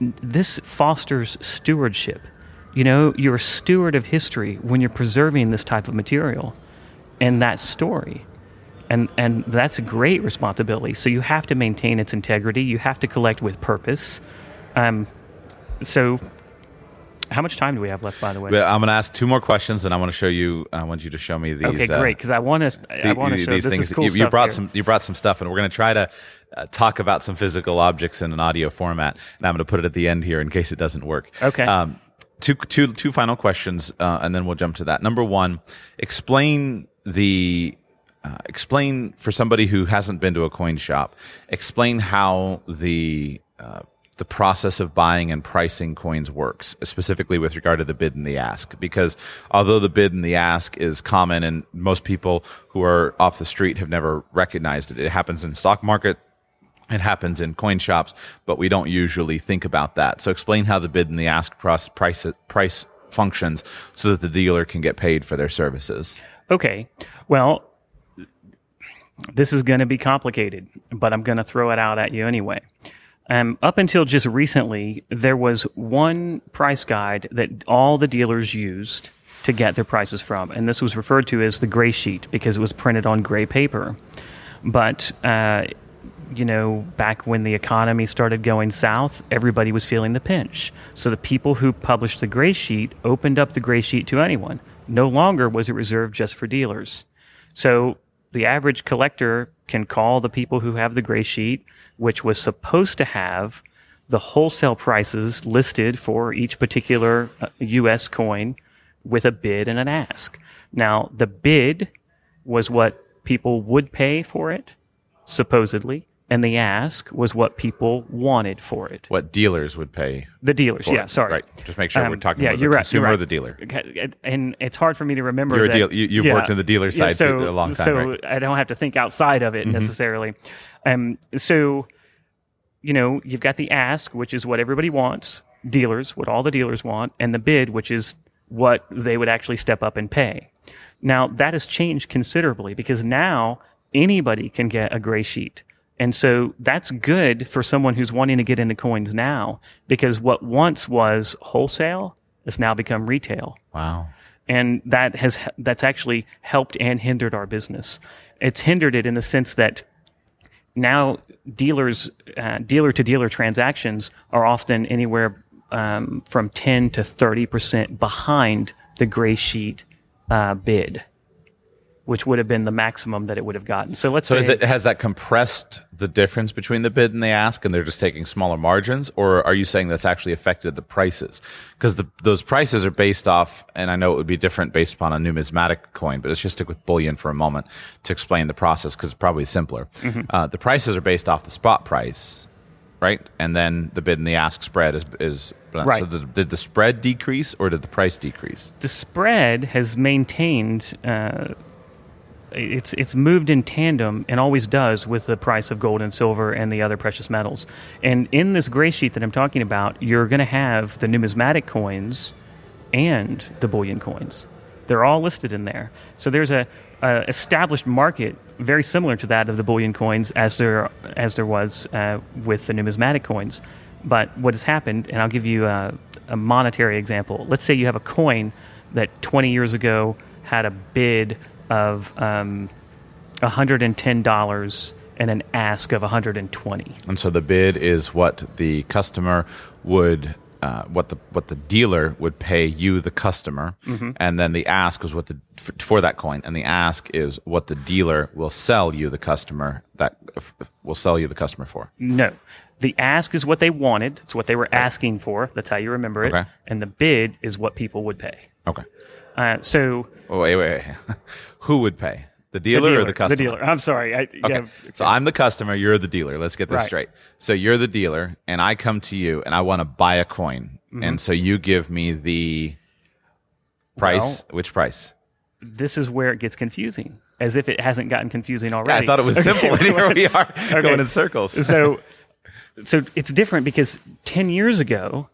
This fosters stewardship. You know, you're a steward of history when you're preserving this type of material and that story and and that's a great responsibility. So you have to maintain its integrity. You have to collect with purpose. Um, so, how much time do we have left? By the way, I'm going to ask two more questions, and I want to show you. I want you to show me these. okay, uh, great. Because I want to I want to show these things. cool you, you brought here. some. You brought some stuff, and we're going to try to uh, talk about some physical objects in an audio format. And I'm going to put it at the end here in case it doesn't work. Okay. Um, two, two, two final questions, uh, and then we'll jump to that. Number one, explain the. Uh, explain for somebody who hasn't been to a coin shop. Explain how the uh, the process of buying and pricing coins works, specifically with regard to the bid and the ask. Because although the bid and the ask is common, and most people who are off the street have never recognized it, it happens in stock market. It happens in coin shops, but we don't usually think about that. So explain how the bid and the ask price price, price functions so that the dealer can get paid for their services. Okay, well, this is going to be complicated, but I'm going to throw it out at you anyway. Um, up until just recently, there was one price guide that all the dealers used to get their prices from, and this was referred to as the gray sheet because it was printed on gray paper. But uh, you know, back when the economy started going south, everybody was feeling the pinch. So the people who published the gray sheet opened up the gray sheet to anyone. No longer was it reserved just for dealers. So the average collector can call the people who have the gray sheet, which was supposed to have the wholesale prices listed for each particular uh, US coin with a bid and an ask. Now, the bid was what people would pay for it, supposedly, and the ask was what people wanted for it. What dealers would pay. The dealers, yeah, it. sorry. Right. Just make sure we're Um, talking yeah, about you're the right, consumer you're or the dealer. And it's hard for me to remember. You're that- deal- you- you've worked in the dealer Yeah, side too a long time, So right? Mm-hmm. I don't have to think outside of it necessarily. Um, so, you know, you've got the ask, which is what everybody wants, dealers, what all the dealers want, and the bid, which is what they would actually step up and pay. Now, that has changed considerably because now anybody can get a gray sheet. And so that's good for someone who's wanting to get into coins now because what once was wholesale has now become retail Wow. and that has that's actually helped and hindered our business. It's hindered it in the sense that now dealers, uh, dealer to dealer transactions are often anywhere um, from ten to thirty percent behind the gray sheet uh, bid, which would have been the maximum that it would have gotten. So let's So say is it has that compressed the difference between the bid and the ask, and they're just taking smaller margins, or are you saying that's actually affected the prices? Because those prices are based off, and I know it would be different based upon a numismatic coin, but let's just stick with bullion for a moment to explain the process because it's probably simpler. Mm-hmm. Uh, the prices are based off the spot price, right? And then the bid and the ask spread is is Right. So the, did the spread decrease or did the price decrease? the spread has maintained uh, it's it's moved in tandem and always does with the price of gold and silver and the other precious metals. And in this gray sheet that I'm talking about, you're going to have the numismatic coins and the bullion coins. They're all listed in there. So there's a, a established market very similar to that of the bullion coins as there as there was uh, with the numismatic coins. But what has happened, and I'll give you a, a monetary example. Let's say you have a coin that 20 years ago had a bid of um, $110 and an ask of 120 And so the bid is what the customer would, uh, what the what the dealer would pay you, the customer, Mm-hmm. and then the ask is what the for, for that coin, and the ask is what the dealer will sell you, the customer, that f- will sell you the customer for. No. The ask is what they wanted. It's what they were asking for. That's how you remember it. Okay. And the bid is what people would pay. Okay. Uh, so Oh, wait, wait, wait. Who would pay? The dealer, or the customer? The dealer. I'm sorry. I, Okay. yeah, So I'm the customer, you're the dealer. Let's get this Right. straight. So you're the dealer, and I come to you and I want to buy a coin. Mm-hmm. And so you give me the price. which price? this is where it gets confusing, as if it hasn't gotten confusing already. Yeah. I thought it was simple, and here we are Okay. going in circles. so, so it's different because ten years ago,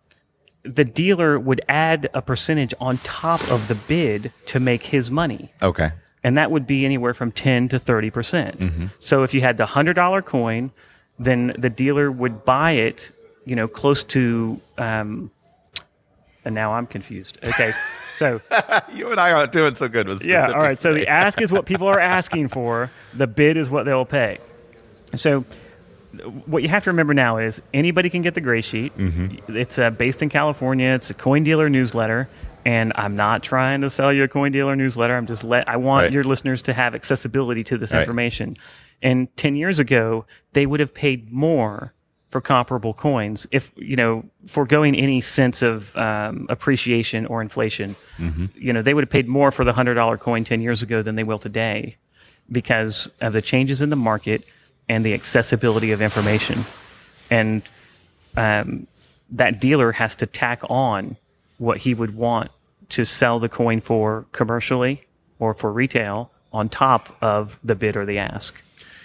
the dealer would add a percentage on top of the bid to make his money. okay. and that would be anywhere from 10 to 30%. percent Mm-hmm. So if you had the $100 coin, then the dealer would buy it, you know, close to um and now I'm confused. Okay. So, You and I aren't doing so good with yeah, all right. specifics So the ask is what people are asking for, the bid is what they'll pay. So what you have to remember now is anybody can get the gray sheet. Mm-hmm. It's uh, based in California. It's a coin dealer newsletter, and I'm not trying to sell you a coin dealer newsletter. I'm just let I want Right. your listeners to have accessibility to this Right. information. And 10 years ago, they would have paid more for comparable coins if you know foregoing any sense of um, appreciation or inflation you know they would have paid more for the hundred dollar coin 10 years ago than they will today because of the changes in the market and the accessibility of information. And um, that dealer has to tack on what he would want to sell the coin for commercially or for retail on top of the bid or the ask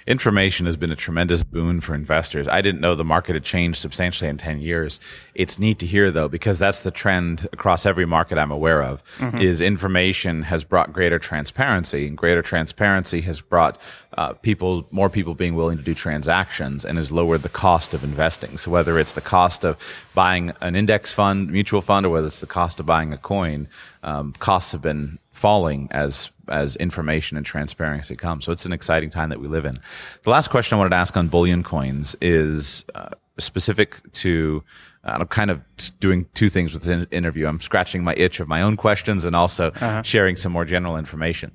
information has been a tremendous boon for investors. I didn't know the market had changed substantially in 10 years. It's neat to hear though, because that's the trend across every market I'm aware of is information has brought greater transparency and greater transparency has brought uh, people, more people being willing to do transactions and has lowered the cost of investing. So whether it's the cost of buying an index fund, mutual fund, or whether it's the cost of buying a coin, um, costs have been falling as as information and transparency comes. So it's an exciting time that we live in. The last question I wanted to ask on bullion coins is uh, specific to. Uh, I'm kind of doing two things with the interview. I'm scratching my itch of my own questions and also sharing some more general information.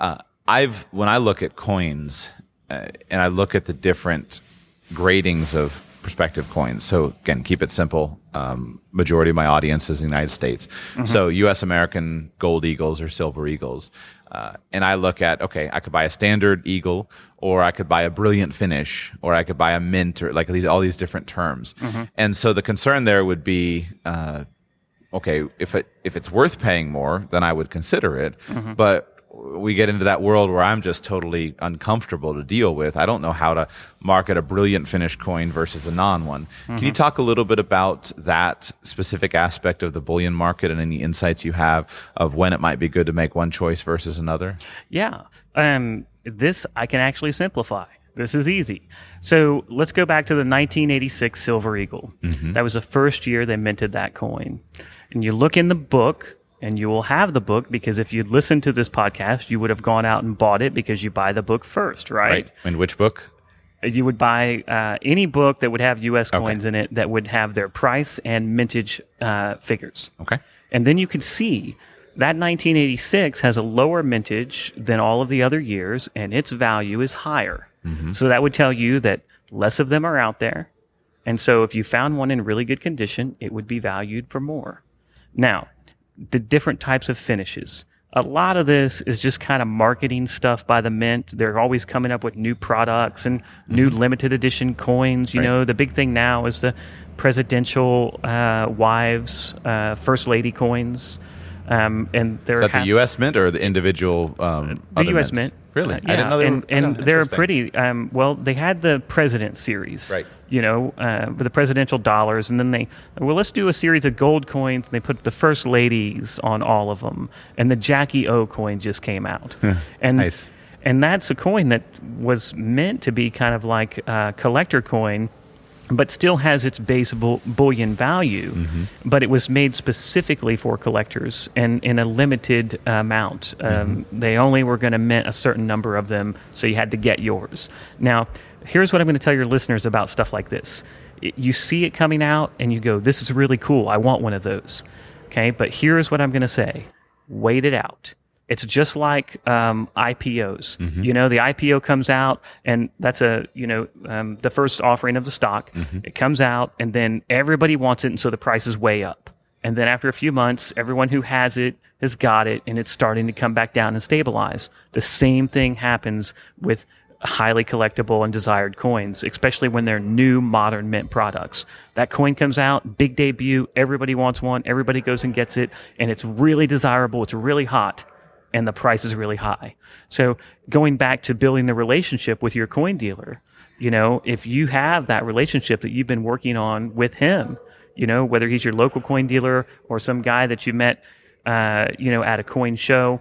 Uh, I've when I look at coins uh, and I look at the different gradings of prospective coins. So again, keep it simple. Um, majority of my audience is in the United States. So U.S. American gold eagles or silver eagles. Uh, and I look at, okay, I could buy a standard eagle or I could buy a brilliant finish or I could buy a mint or like these, all these different terms. And so the concern there would be, uh, okay, if it if it's worth paying more, then I would consider it. But we get into that world where I'm just totally uncomfortable to deal with. I don't know how to market a brilliant finished coin versus a non one. Can you talk a little bit about that specific aspect of the bullion market and any insights you have of when it might be good to make one choice versus another? Yeah. Um, this I can actually simplify. This is easy. So let's go back to the 1986 Silver Eagle. That was the first year they minted that coin. And you look in the book, and you will have the book because if you'd listened to this podcast, you would have gone out and bought it because you buy the book first, right? And which book? You would buy uh, any book that would have U.S. coins in it that would have their price and mintage uh, figures. Okay. And then you can see that 1986 has a lower mintage than all of the other years, and its value is higher. So that would tell you that less of them are out there. And so if you found one in really good condition, it would be valued for more. Now, the different types of finishes. A lot of this is just kind of marketing stuff by the mint. They're always coming up with new products and new limited edition coins. You Right. know, the big thing now is the presidential uh, wives, uh, first lady coins. Um, and they're Is that hap- the U.S. Mint or the individual? Um, the other U.S. mints? Mint. Really? Uh, I didn't know they and, were. and oh, they're pretty. Um, well, they had the President series, Right. You know, uh, with the presidential dollars, and then they well, let's do a series of gold coins. And they put the first ladies on all of them, and the Jackie O coin just came out, and Nice. and that's a coin that was meant to be kind of like a collector coin but still has its base bull- bullion value. Mm-hmm. But it was made specifically for collectors and in a limited uh, amount. Um, mm-hmm. they only were going to mint a certain number of them so you had to get yours. Now here's what i'm going to tell your listeners about stuff like this. It- you see it coming out and you go this is really cool. I want one of those. Okay? But here's what i'm going to say. Wait it out it's just like um, IPOs. You know, the IPO comes out, and that's a you know um, the first offering of the stock. It comes out, and then everybody wants it, and so the price is way up. And then after a few months, everyone who has it has got it, and it's starting to come back down and stabilize. The same thing happens with highly collectible and desired coins, especially when they're new modern mint products. That coin comes out, big debut, everybody wants one, everybody goes and gets it, and it's really desirable, it's really hot, and the price is really high. So going back to building the relationship with your coin dealer, you know, if you have that relationship that you've been working on with him, you know, whether he's your local coin dealer or some guy that you met, uh, you know, at a coin show,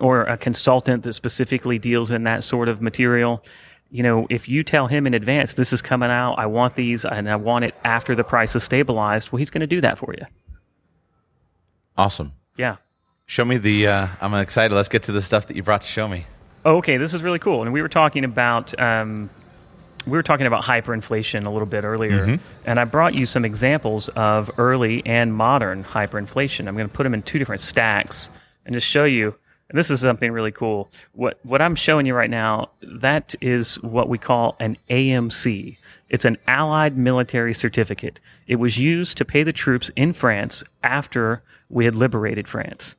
or a consultant that specifically deals in that sort of material, you know, if you tell him in advance, this is coming out, I want these, and I want it after the price is stabilized, well, he's going to do that for you. Awesome. Yeah. Show me the. Uh, I'm excited. Let's get to the stuff that you brought to show me. Oh, okay, this is really cool. And we were talking about um, we were talking about hyperinflation a little bit earlier, and I brought you some examples of early and modern hyperinflation. I'm going to put them in two different stacks and just show you. And this is something really cool. What what I'm showing you right now that is what we call an AMC. It's an Allied Military Certificate. It was used to pay the troops in France after we had liberated France.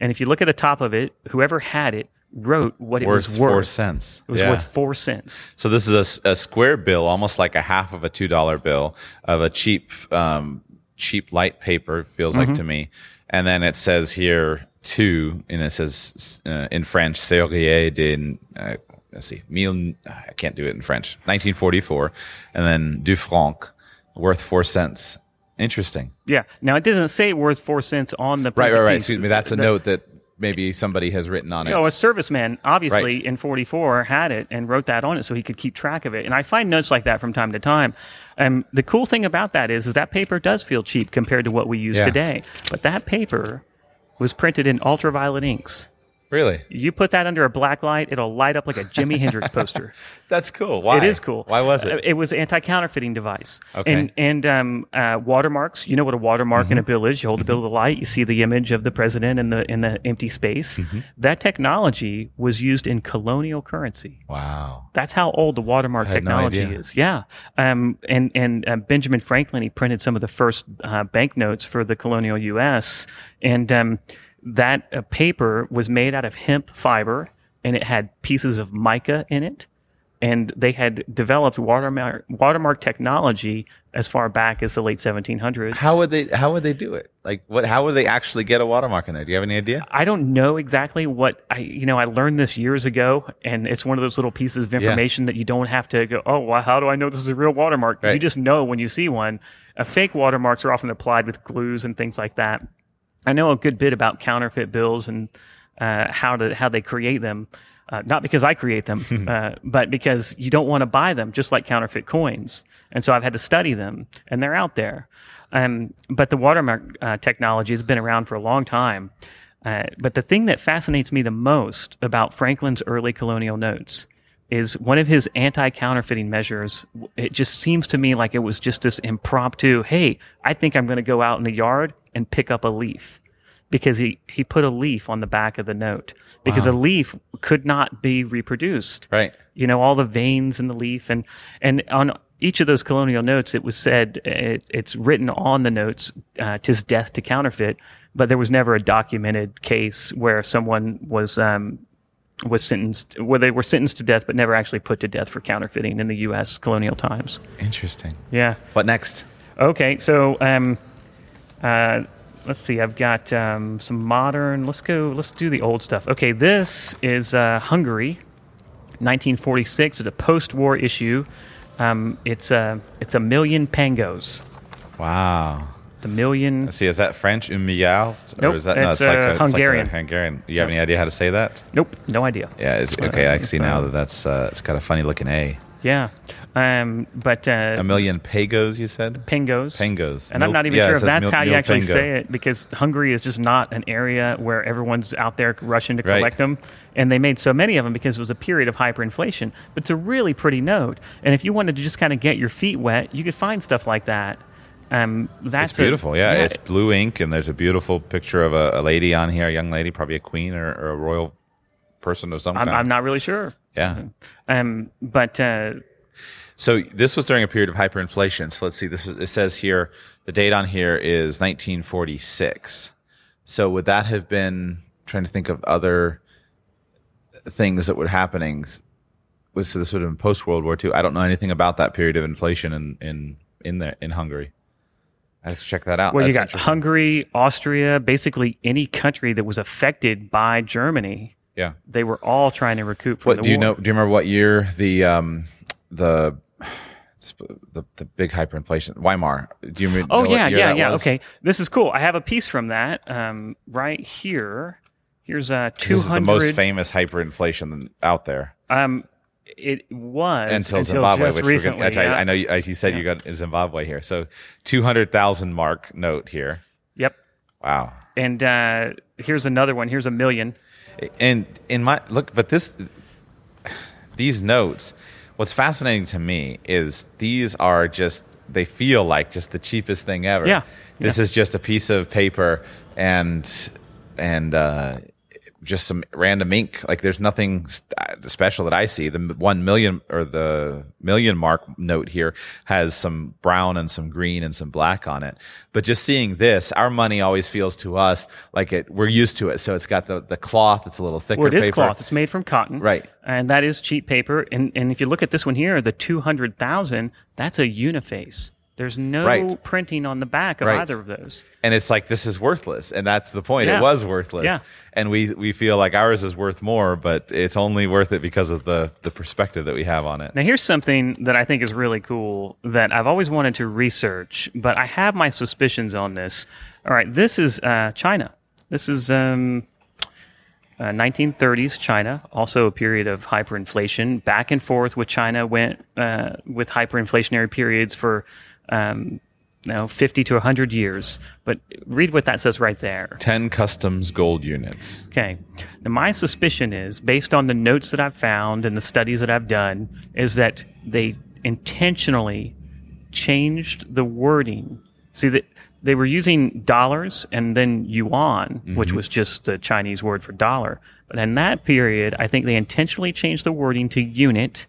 And if you look at the top of it, whoever had it wrote what it Worth was worth. four cents. It was Yeah. worth four cents. So this is a square bill, almost like a half of a two dollar bill of a cheap, um, cheap light paper. Feels Mm-hmm. like to me. And then it says here two, and it says uh, in French, Serrier de. Uh, let's see, mille. I can't do it in French. 1944, and then du franc, worth four cents. Interesting. Yeah. Now it doesn't say worth four cents on the Right, right, right. piece. Excuse me. That's a The- note that maybe somebody has written on it. You know, a serviceman obviously Right. in 44 had it and wrote that on it so he could keep track of it. And I find notes like that from time to time. Um, the cool thing about that is, is that paper does feel cheap compared to what we use Yeah. today. But that paper was printed in ultraviolet inks. Really? You put that under a black light, it'll light up like a Jimi Hendrix poster. That's cool. Why? It is cool. Why was Uh, it? It was anti-counterfeiting device. Okay. And and um, uh, watermarks. You know what a watermark Mm-hmm. in a bill is? You hold the bill to the light, you see the image of the president in the in the empty space. Mm-hmm. That technology was used in colonial currency. Wow. That's how old the watermark had no technology is. Yeah. Um, and and uh, Benjamin Franklin he printed some of the first uh, banknotes for the colonial U.S. and um, that uh, paper was made out of hemp fiber and it had pieces of mica in it. And they had developed watermark watermark technology as far back as the late 1700s. How would they? How would they do it? Like, what? How would they actually get a watermark in there? Do you have any idea? I don't know exactly what I, you know, I learned this years ago, and it's one of those little pieces of information that you don't have to go, oh, well, how do I know this is a real watermark? You just know when you see one. Uh, fake watermarks are often applied with glues and things like that. I know a good bit about counterfeit bills and uh, how to how they create them. Uh, not because I create them, uh, but because you don't want to buy them, just like counterfeit coins. And so I've had to study them, and they're out there. Um, but the watermark uh, technology has been around for a long time. Uh, but the thing that fascinates me the most about Franklin's early colonial notes is one of his anti-counterfeiting measures. It just seems to me like it was just this impromptu. Hey, I think I'm going to go out in the yard and pick up a leaf because he, he put a leaf on the back of the note because a leaf could not be reproduced Right. you know all the veins in the leaf and and on each of those colonial notes it was said it, it's written on the notes uh, tis death to counterfeit but there was never a documented case where someone was um, was sentenced where they were sentenced to death but never actually put to death for counterfeiting in the US colonial times Interesting. yeah What next? Okay, so um, uh, let's see. I've got um, some modern. Let's go. Let's do the old stuff. Okay, this is uh, Hungary, 1946. It's a post-war issue. Um, it's a it's a million pangos. Wow. It's a million. Let's see, is that French, un milliard? Nope, is that, it's, it's like uh, a, it's like a Hungarian. Hungarian. You have any idea how to say that? Nope, no idea. Yeah, okay, I see uh, now that that's, uh, it's got a funny looking A. Yeah, um, but uh, A million pagos, you said? pangos. Pangos. And I'm not even yeah, sure if that's mil- how you mil actually pango. say it because Hungary is just not an area where everyone's out there rushing to Right. collect them. And they made so many of them because it was a period of hyperinflation. But it's a really pretty note. And if you wanted to just kind of get your feet wet, you could find stuff like that. Um, that's It's a- beautiful. Yeah, it's blue ink, and there's a beautiful picture of a, a lady on here, a young lady, probably a queen or, or a royal person of some I'm, kind. I'm not really sure. Yeah. Um, but uh, So this was during a period of hyperinflation. So let's see. This was, it says here the date on here is 1946. So would that have been trying to think of other things that were happening? Was so this would have been post World War II? I don't know anything about that period of inflation in in in there in Hungary. I have to check that out. well, you got. Hungary, Austria, basically any country that was affected by Germany. Yeah. They were all trying to recoup from What the do you war. know? Do you remember what year the um the the, the big hyperinflation Weimar? Do you remember? Oh yeah, yeah, yeah. was? Okay, this is cool. I have a piece from that um, right here. Here's uh, two This is the most famous hyperinflation out there um, it was until, until Zimbabwe, which recently. gonna, which I, yeah. I know you, as you said you got in Zimbabwe here. So two hundred thousand mark note here. Yep. Wow. And uh, here's another one. Here's a million. And in my look, but this these notes. What's fascinating to me is these are just they feel like just the cheapest thing ever. Yeah. This is just a piece of paper and and uh, just some random ink. Like there's nothing st- uh, special that I see. The one million or the million mark note here has some brown and some green and some black on it. But just seeing this, our money always feels to us like it. We're used to it. So it's got the the cloth. It's a little thicker. Well, it is paper. cloth. It's made from cotton. Right. And that is cheap paper. And and if you look at this one here, the two hundred thousand, that's a uniface. There's no Right. printing on the back of Right. either of those. and it's like this is worthless and that's the point Yeah. it was worthless Yeah. and we we feel like ours is worth more but it's only worth it because of the the perspective that we have on it Now, here's something that I think is really cool that I've always wanted to research, but I have my suspicions on this. All right, this is uh, China. This is um, uh, 1930s China, also a period of hyperinflation. Back and forth with China went uh, with hyperinflationary periods for um, know, 50 to 100 years. But read what that says right there. 10 customs gold units Okay. Now, my suspicion is, based on the notes that I've found and the studies that I've done, is that they intentionally changed the wording. See that they were using dollars and then yuan, which was just the Chinese word for dollar. But in that period, I think they intentionally changed the wording to unit,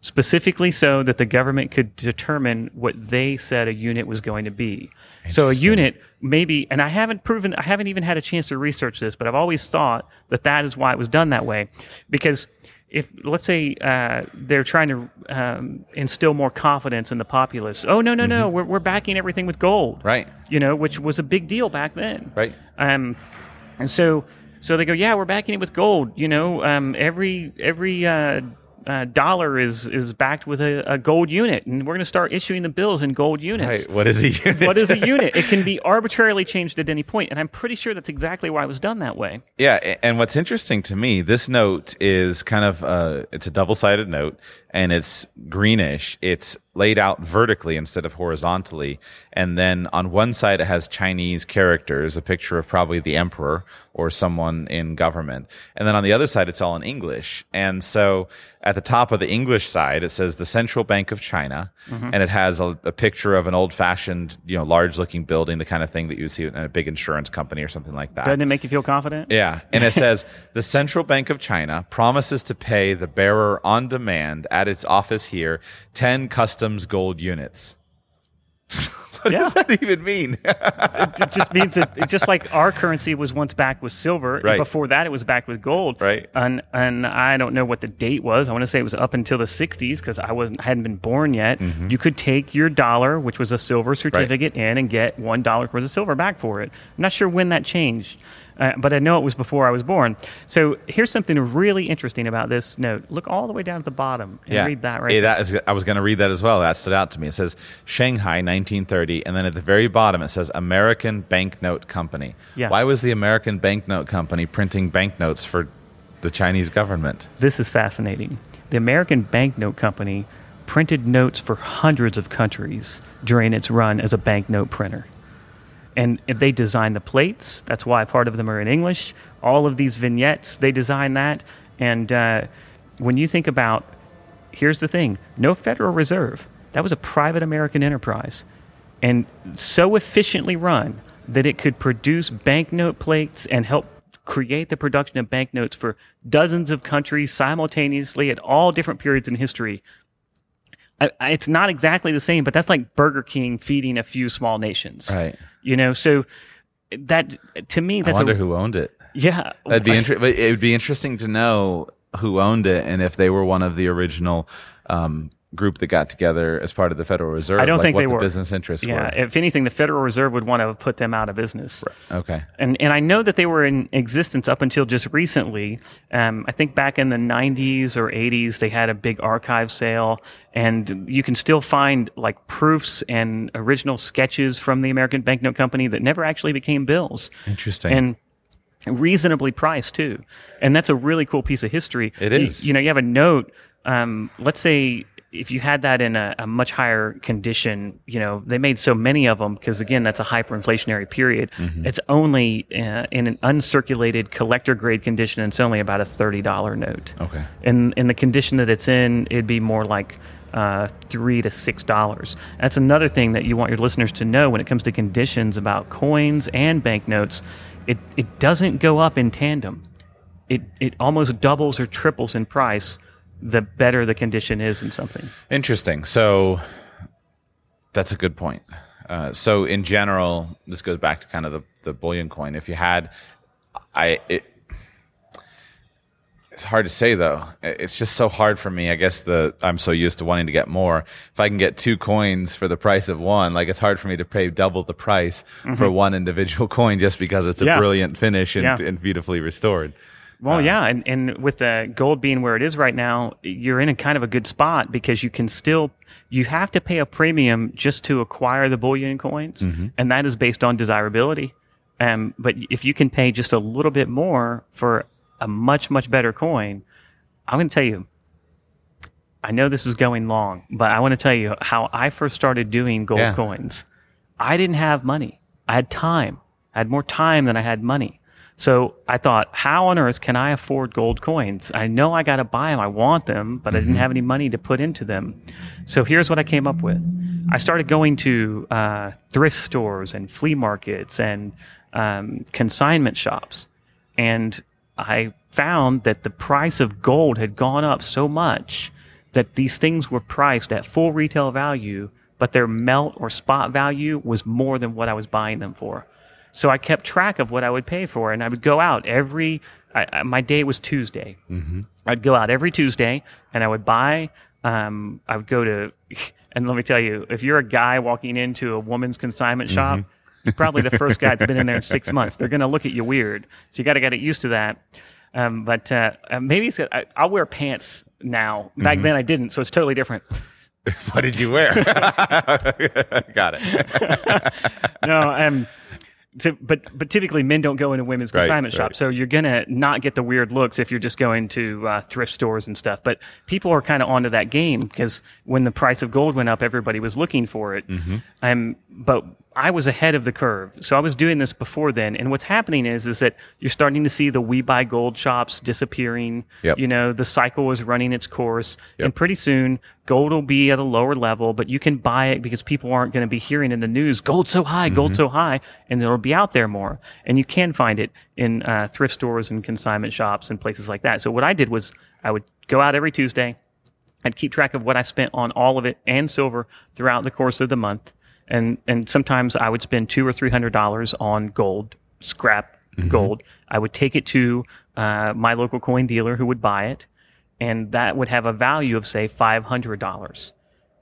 specifically so that the government could determine what they said a unit was going to be. So a unit maybe, and I haven't proven, I haven't even had a chance to research this, but I've always thought that that is why it was done that way, because if let's say uh, they're trying to um, instill more confidence in the populace, oh no no no, we're we're backing everything with gold, right. You know, which was a big deal back then, right. Um, and so so they go, yeah, we're backing it with gold. You know, um, every every uh, uh, dollar is is backed with a, a gold unit, and we're going to start issuing the bills in gold units. right what is a unit What is a unit? It can be arbitrarily changed at any point, and I'm pretty sure that's exactly why it was done that way. Yeah, and what's interesting to me, this note is kind of uh, it's a double-sided note, and it's greenish. It's laid out vertically instead of horizontally, and then on one side it has Chinese characters, a picture of probably the emperor or someone in government, and then on the other side it's all in English. And so at the top of the English side it says the Central Bank of China, Mm-hmm. and it has a, a picture of an old-fashioned, you know, large-looking building, the kind of thing that you would see in a big insurance company or something like that. Doesn't it make you feel confident? Yeah. And it says the Central Bank of China promises to pay the bearer on demand at its office here 10 customs gold units. What Yeah. does that even mean? it just means that it, just like our currency was once backed with silver. Right. Before that, it was backed with gold. Right. And and I don't know what the date was. I want to say it was up until the '60s because I wasn't I hadn't been born yet. Mm-hmm. You could take your dollar, which was a silver certificate, in and get one dollar worth of silver back for it. I'm not sure when that changed. Uh, but I know it was before I was born. So here's something really interesting about this note. Look all the way down at the bottom and read that right. Yeah, that is, I was going to read that as well. That stood out to me. It says Shanghai 1930, and then at the very bottom it says American Banknote Company. Yeah. Why was the American Banknote Company printing banknotes for the Chinese government? This is fascinating. The American Banknote Company printed notes for hundreds of countries during its run as a banknote printer. And they design the plates. That's why part of them are in English. All of these vignettes, they design that. And uh, when you think about, here's the thing no Federal Reserve. That was a private American enterprise. And so efficiently run that it could produce banknote plates and help create the production of banknotes for dozens of countries simultaneously at all different periods in history. I, I, it's not exactly the same, but that's like Burger King feeding a few small nations. Right. You know, so that to me, I that's wonder a, who owned it. Yeah, That'd be inter- It would be interesting to know who owned it and if they were one of the original um, group that got together as part of the Federal Reserve. I don't like think what they the were. business interests Yeah, were. if anything, the Federal Reserve would want to put them out of business. Okay. And and I know that they were in existence up until just recently. Um, I think back in the 90s or 80s, they had a big archive sale, and you can still find like proofs and original sketches from the American Banknote Company that never actually became bills. Interesting. And reasonably priced too, and that's a really cool piece of history. it is You- You, know, you have a note. Um, let's say if you had that in a, a much higher condition, you know, they made so many of them because again, that's a hyperinflationary period. Mm-hmm. It's only uh, in an uncirculated collector grade condition. and It's only about a thirty dollar note. Okay. In in the condition that it's in, it'd be more like uh, three to six dollars. That's another thing that you want your listeners to know when it comes to conditions about coins and banknotes. It it doesn't go up in tandem. It it almost doubles or triples in price the better the condition is in something. Interesting. So that's a good point. Uh, so in general, this goes back to kind of the, the bullion coin. If you had, I it, it's hard to say though. It's just so hard for me. I guess the I'm so used to wanting to get more. If I can get two coins for the price of one, like it's hard for me to pay double the price for one individual coin just because it's a Mm-hmm. Yeah. brilliant finish and, Yeah. and beautifully restored. Well, yeah, and, and with the gold being where it is right now, you're in a kind of a good spot because you can still you have to pay a premium just to acquire the bullion coins, and that is based on desirability. Um, but if you can pay just a little bit more for a much much better coin, I'm going to tell you. I know this is going long, but I want to tell you how I first started doing gold Yeah. coins. I didn't have money. I had time. I had more time than I had money. So I thought, how on earth can I afford gold coins? I know I got to buy them. I want them, but I didn't have any money to put into them. So here's what I came up with. I started going to uh, thrift stores and flea markets and um, consignment shops. And I found that the price of gold had gone up so much that these things were priced at full retail value, but their melt or spot value was more than what I was buying them for. So I kept track of what I would pay for, and I would go out every. I, I, my day was Tuesday. Mm-hmm. I'd go out every Tuesday, and I would buy. Um, I would go to, and let me tell you, if you're a guy walking into a woman's consignment shop, you're probably the first guy that's been in there in six months. They're going to look at you weird, so you got to get used to that. Um, but uh, uh, maybe it's, I, I'll wear pants now. Back then I didn't, so it's totally different. What did you wear? Got it. no, um, to, but but typically men don't go into women's Right, consignment right. shops, so you're gonna not get the weird looks if you're just going to uh, thrift stores and stuff. But people are kind of onto that game because when the price of gold went up, everybody was looking for it. Mm-hmm. Um, but I was ahead of the curve, so I was doing this before then. And what's happening is is that you're starting to see the we buy gold shops disappearing. Yep. You know, the cycle is running its course, Yep. and pretty soon gold will be at a lower level, but you can buy it because people aren't going to be hearing in the news gold so high, gold so high, and it'll be out there more. And you can find it in uh, thrift stores and consignment shops and places like that. So what I did was I would go out every Tuesday. I'd keep track of what I spent on all of it and silver throughout the course of the month. And and sometimes I would spend two or three hundred dollars on gold, scrap gold. I would take it to uh, my local coin dealer who would buy it, and that would have a value of say five hundred dollars.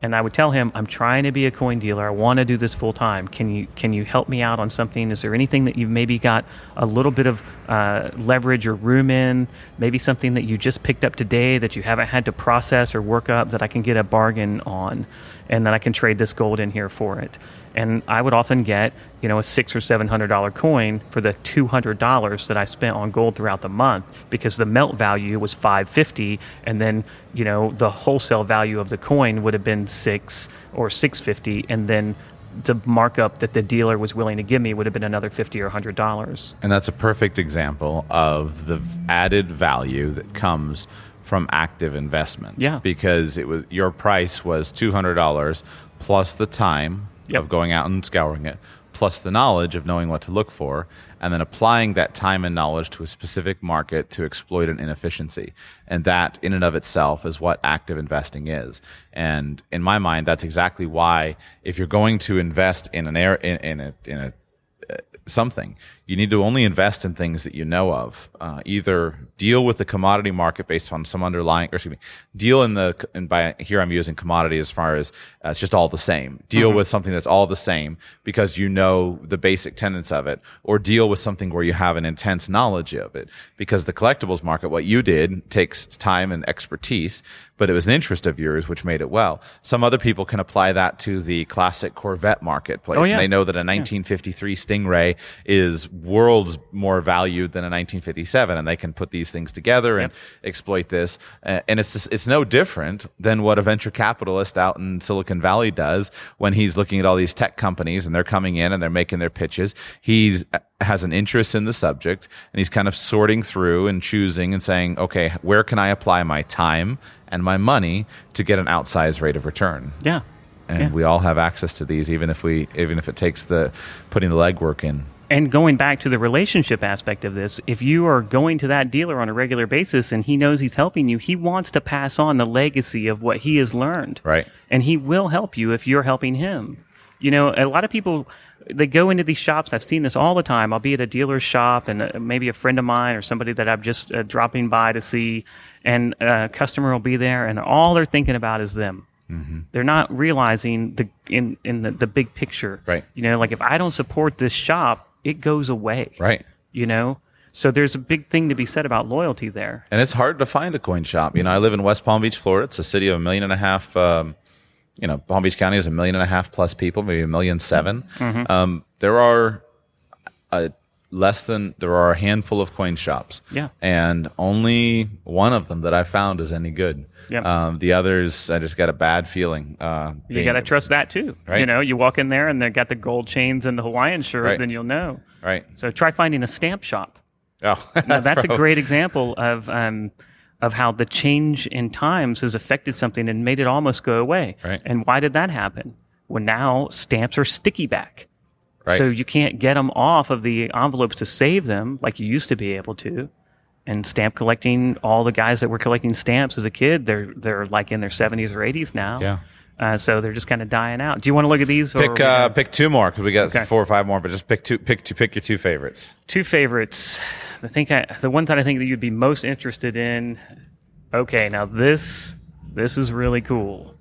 And I would tell him, I'm trying to be a coin dealer. I want to do this full time. Can you can you help me out on something? Is there anything that you've maybe got a little bit of uh, leverage or room in? Maybe something that you just picked up today that you haven't had to process or work up that I can get a bargain on, and that I can trade this gold in here for it. And I would often get, you know, a six or seven hundred dollar coin for the two hundred dollars that I spent on gold throughout the month because the melt value was five fifty, and then you know the wholesale value of the coin would have been six or six fifty, and then the markup that the dealer was willing to give me would have been another fifty or hundred dollars. And that's a perfect example of the added value that comes from active investment. Yeah. Because it was your price was two hundred dollars plus the time Yep. of going out and scouring it, plus the knowledge of knowing what to look for, and then applying that time and knowledge to a specific market to exploit an inefficiency. And that in and of itself is what active investing is. And in my mind, that's exactly why if you're going to invest in an air in, in a in a uh, something. You need to only invest in things that you know of. Uh, either deal with the commodity market based on some underlying, or excuse me, deal in the, and by here I'm using commodity as far as uh, it's just all the same. Deal with something that's all the same because you know the basic tenets of it, or deal with something where you have an intense knowledge of it. Because the collectibles market, what you did takes time and expertise, but it was an interest of yours which made it well. Some other people can apply that to the classic Corvette marketplace. Oh, and yeah. they know that a 1953 Stingray is worlds more valued than a 1957, and they can put these things together and exploit this. Uh, and it's just, it's no different than what a venture capitalist out in Silicon Valley does when he's looking at all these tech companies and they're coming in and they're making their pitches. He's uh, has an interest in the subject and he's kind of sorting through and choosing and saying, okay, where can I apply my time and my money to get an outsized rate of return? Yeah. and Yeah. we all have access to these even if we even if it takes the putting the legwork in And going back to the relationship aspect of this, if you are going to that dealer on a regular basis and he knows he's helping you, he wants to pass on the legacy of what he has learned. Right. And he will help you if you're helping him. You know, a lot of people they go into these shops. I've seen this all the time. I'll be at a dealer's shop and uh, maybe a friend of mine or somebody that I'm just uh, dropping by to see, and a customer will be there, and all they're thinking about is them. They're not realizing the in in the, the big picture. Right. You know, like if I don't support this shop, it goes away. right You know, so there's a big thing to be said about loyalty there. and it's hard to find a coin shop you know i live in west palm beach florida it's a city of a million and a half um, you know palm beach county is a million and a half plus people maybe a million seven. Mm-hmm. um, there are a less than there are a handful of coin shops Yeah. and only one of them that i found is any good Yeah. um, the others i just got a bad feeling uh, You got to trust that too. Right. You know, you walk in there and they got the gold chains and the Hawaiian shirt, Right. then you'll know. right So try finding a stamp shop. oh that's, Now, that's a great example of um, of how the change in times has affected something and made it almost go away. Right. And why did that happen? Well, now stamps are sticky back. Right. So you can't get them off of the envelopes to save them like you used to be able to. And stamp collecting, all the guys that were collecting stamps as a kid, they're they're like in their seventies or eighties now. Yeah. Uh, so they're just kind of dying out. Do you want to look at these? or Pick uh, pick two more because we got Okay. four or five more, but just pick two. Pick two. Pick your two favorites. two favorites. I think I, the ones that I think that you'd be most interested in. Okay, now this this is really cool.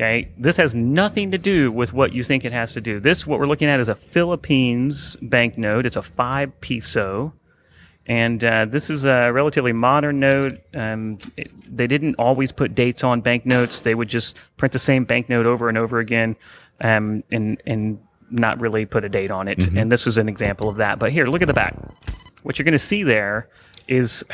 Okay, this has nothing to do with what you think it has to do. This what we're looking at is a Philippines banknote. It's a five peso, and uh, this is a relatively modern note. Um, it- they didn't always put dates on banknotes. They would just print the same banknote over and over again, um, and and not really put a date on it. And this is an example of that. But here, look at the back. What you're going to see there is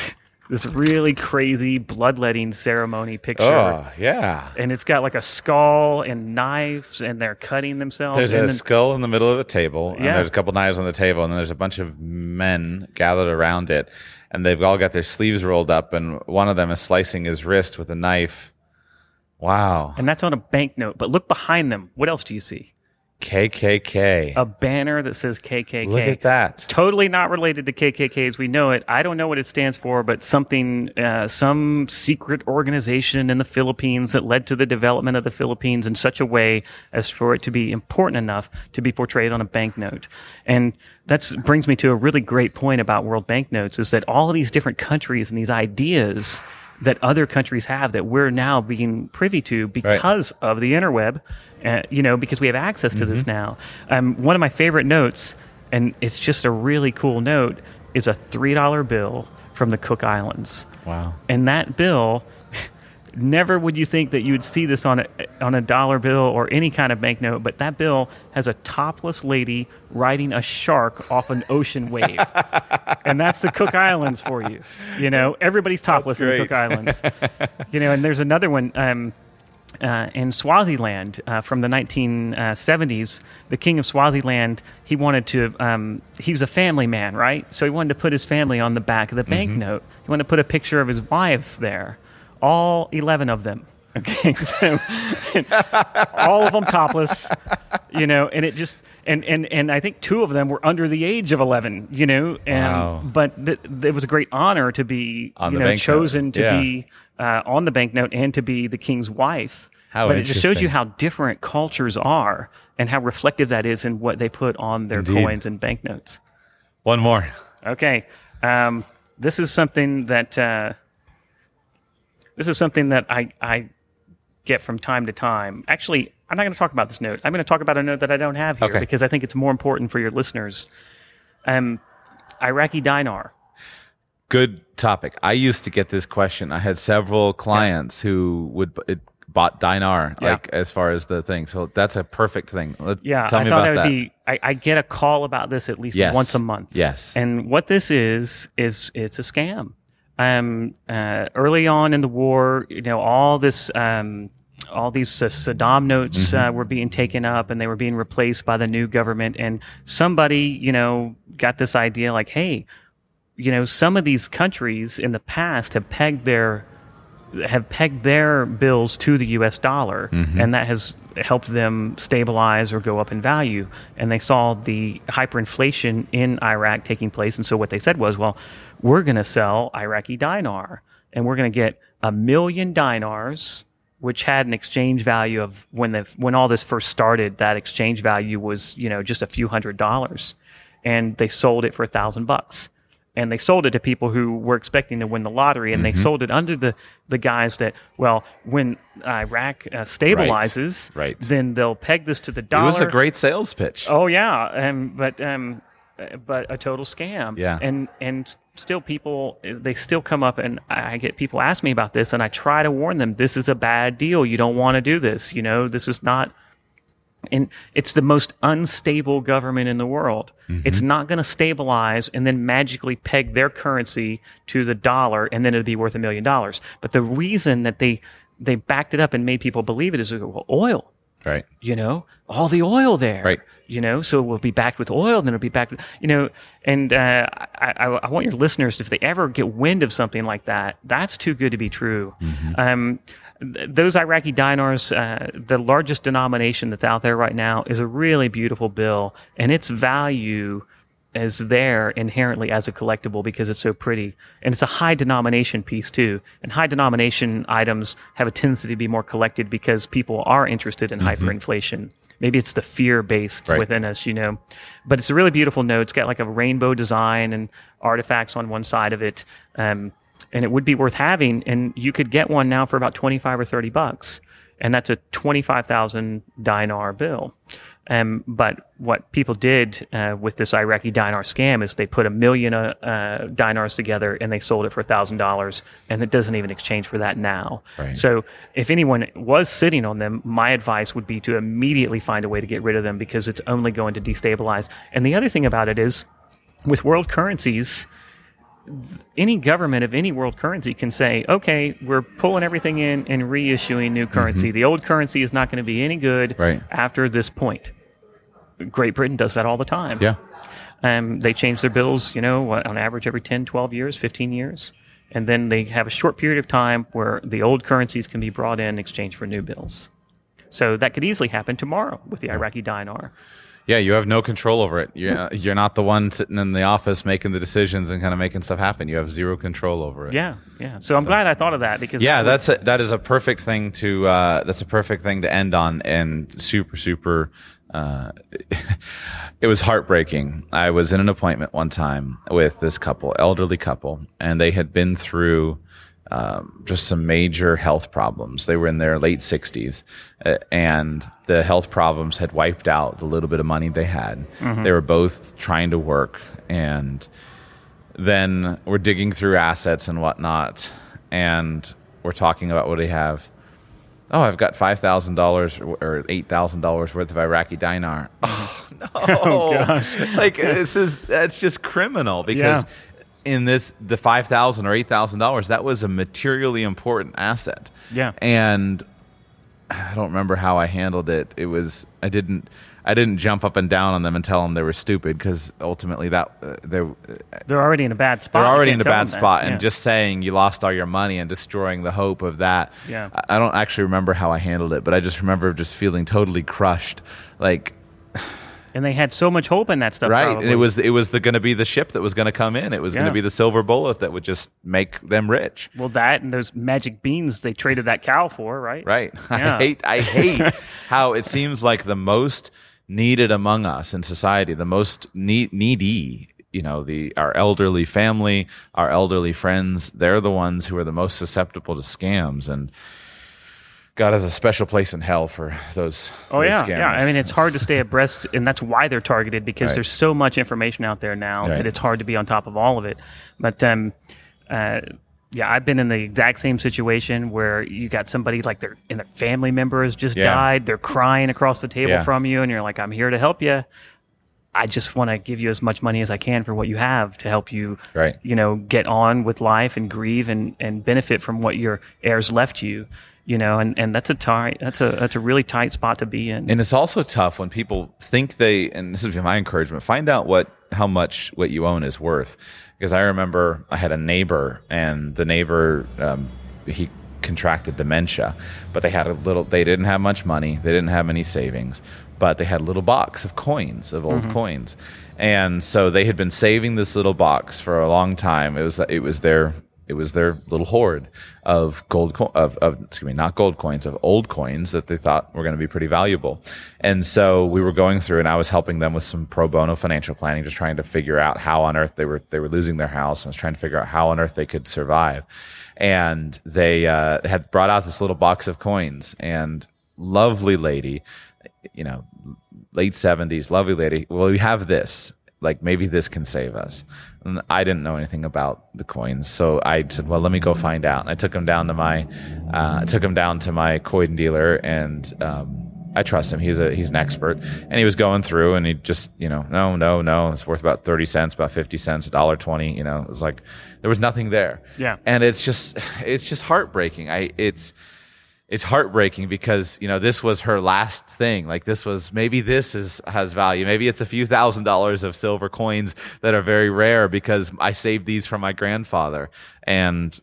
this really crazy bloodletting ceremony picture. Oh yeah. And it's got like a skull and knives, and they're cutting themselves. There's and a then- skull in the middle of a table, and there's a couple knives on the table, and then there's a bunch of men gathered around it, and they've all got their sleeves rolled up, and one of them is slicing his wrist with a knife. Wow. and that's on a banknote. But look behind them. What else do you see? KKK. A banner that says KKK. Look at that. Totally not related to KKK as we know it. I don't know what it stands for, but something, uh, some secret organization in the Philippines that led to the development of the Philippines in such a way as for it to be important enough to be portrayed on a banknote. And that brings me to a really great point about world banknotes is that all of these different countries and these ideas that other countries have that we're now being privy to because right. of the interweb, uh, you know, because we have access to mm-hmm. this now. Um, one of my favorite notes, and it's just a really cool note, is a $3 bill from the Cook Islands. Wow. And that bill never would you think that you would see this on a on a dollar bill or any kind of banknote, but that bill has a topless lady riding a shark off an ocean wave, and that's the Cook Islands for you. You know, everybody's topless in the Cook Islands. you know, and there's another one. Um, uh, in Swaziland uh, from the 1970s, the king of Swaziland, he wanted to, um, he was a family man, right? So he wanted to put his family on the back of the mm-hmm. banknote. He wanted to put a picture of his wife there all 11 of them. Okay, so all of them topless, you know, and it just and and and I think two of them were under the age of 11, you know, and wow. but th- it was a great honor to be on you know chosen to yeah. be uh, on the banknote and to be the king's wife. How but it just shows you how different cultures are and how reflective that is in what they put on their Indeed. coins and banknotes. One more. Okay, um, this is something that. Uh, this is something that I, I get from time to time. Actually, I'm not going to talk about this note. I'm going to talk about a note that I don't have here okay. because I think it's more important for your listeners. Um, Iraqi dinar. Good topic. I used to get this question. I had several clients yeah. who would it bought dinar yeah. like as far as the thing. So that's a perfect thing. Let, yeah, tell I me thought about that would be. I, I, get a call about this at least yes. once a month. Yes. And what this is is it's a scam um, uh, early on in the war, you know, all this, um, all these uh, Saddam notes mm-hmm. uh, were being taken up and they were being replaced by the new government. And somebody, you know, got this idea like, hey, you know, some of these countries in the past have pegged their have pegged their bills to the U.S. dollar, mm-hmm. and that has helped them stabilize or go up in value. And they saw the hyperinflation in Iraq taking place, and so what they said was, well we're going to sell Iraqi dinar and we're going to get a million dinars, which had an exchange value of when the when all this first started, that exchange value was you know just a few hundred dollars, and they sold it for a thousand bucks. And they sold it to people who were expecting to win the lottery, and mm-hmm. they sold it under the, the guise that, well, when Iraq uh, stabilizes, right. right. then they'll peg this to the dollar. It was a great sales pitch. Oh yeah, um, but um, but a total scam. Yeah. And and still people they still come up and I get people ask me about this and I try to warn them this is a bad deal. You don't want to do this. You know, this is not and it's the most unstable government in the world. Mm-hmm. It's not going to stabilize and then magically peg their currency to the dollar and then it'll be worth a million dollars. But the reason that they they backed it up and made people believe it is well, oil. Right. You know, all the oil there. Right. You know, so we'll be backed with oil, and then it'll be backed. With, you know, and uh, I, I, I, want your listeners, if they ever get wind of something like that, that's too good to be true. Mm-hmm. Um, those Iraqi dinars, uh, the largest denomination that's out there right now, is a really beautiful bill, and its value is there inherently as a collectible because it's so pretty. And it's a high denomination piece too. And high denomination items have a tendency to be more collected because people are interested in mm-hmm. hyperinflation. Maybe it's the fear based right. within us, you know. But it's a really beautiful note. It's got like a rainbow design and artifacts on one side of it. Um, and it would be worth having. And you could get one now for about 25 or 30 bucks. And that's a 25,000 dinar bill. Um, but what people did uh, with this Iraqi dinar scam is they put a million uh, uh, dinars together and they sold it for thousand dollars, and it doesn't even exchange for that now. Right. So if anyone was sitting on them, my advice would be to immediately find a way to get rid of them because it's only going to destabilize. And the other thing about it is, with world currencies, any government of any world currency can say, okay, we're pulling everything in and reissuing new currency. Mm-hmm. The old currency is not going to be any good right. after this point. Great Britain does that all the time. Yeah. Um, they change their bills, you know, on average every 10, 12 years, 15 years. And then they have a short period of time where the old currencies can be brought in in exchange for new bills. So that could easily happen tomorrow with the Iraqi dinar. Yeah, you have no control over it. You're, you're not the one sitting in the office making the decisions and kind of making stuff happen. You have zero control over it. Yeah, yeah. So I'm glad I thought of that because Yeah, that's a, that is a perfect thing to uh, that's a perfect thing to end on, and super super. Uh, it was heartbreaking. I was in an appointment one time with this couple, elderly couple, and they had been through um, just some major health problems. They were in their late 60s, uh, and the health problems had wiped out the little bit of money they had. They were both trying to work, and then we're digging through assets and whatnot, and we're talking about what they have. Oh, I've got five thousand dollars or eight thousand dollars worth of Iraqi dinar. Oh no! like this is that's just criminal because Yeah. In this the five thousand or eight thousand dollars that was a materially important asset. Yeah. and I don't remember how I handled it. It was I didn't I didn't jump up and down on them and tell them they were stupid because ultimately that uh, they they're already in a bad spot. they're already in a bad spot, Yeah. and just saying you lost all your money and destroying the hope of that. Yeah. I, I don't actually remember how I handled it, but I just remember just feeling totally crushed, like and they had so much hope in that stuff. right. probably. And it was it was going to be the ship that was going to come in. It was going to be the silver bullet that would just make them rich. well that and those magic beans they traded that cow for, right? Right. Yeah. I hate I hate how it seems like the most needed among us in society, the most need, needy, you know, the our elderly family, our elderly friends, they're the ones who are the most susceptible to scams and God has a special place in hell for those. Oh those yeah, scammers. yeah. I mean, it's hard to stay abreast, and that's why they're targeted because Right. there's so much information out there now Right. that it's hard to be on top of all of it. But um, uh, yeah, I've been in the exact same situation where you got somebody like their and their family member has just Yeah. died. They're crying across the table Yeah. from you, and you're like, "I'm here to help you." I just want to give you as much money as I can for what you have to help you, Right. you know, get on with life and grieve and, and benefit from what your heirs left you, you know, and, and that's a tight, that's a, that's a really tight spot to be in. And it's also tough when people think they, and this is my encouragement, find out what, how much what you own is worth. Because I remember I had a neighbor and the neighbor, um, he contracted dementia, but they had a little, they didn't have much money. They didn't have any savings, but they had a little box of coins, of old coins. And so they had been saving this little box for a long time. It was, it was their, it was their little hoard of gold co- of, of excuse me not gold coins of old coins that they thought were going to be pretty valuable. And so we were going through and i was helping them with some pro bono financial planning just trying to figure out how on earth they were they were losing their house. And i was trying to figure out how on earth they could survive. And they uh, had brought out this little box of coins and lovely lady you know late 70s lovely lady well we have this like maybe this can save us and i didn't know anything about the coins so i said well let me go find out and i took him down to my uh, I took him down to my coin dealer and um, I trust him. He's a he's an expert, and he was going through, and he just you know no no no it's worth about thirty cents, about fifty cents, a dollar twenty. You know, it was like there was nothing there. Yeah. and it's just it's just heartbreaking. I it's it's heartbreaking because you know this was her last thing. Like this was maybe this is has value. Maybe it's a few thousand dollars of silver coins that are very rare because i saved these from my grandfather. And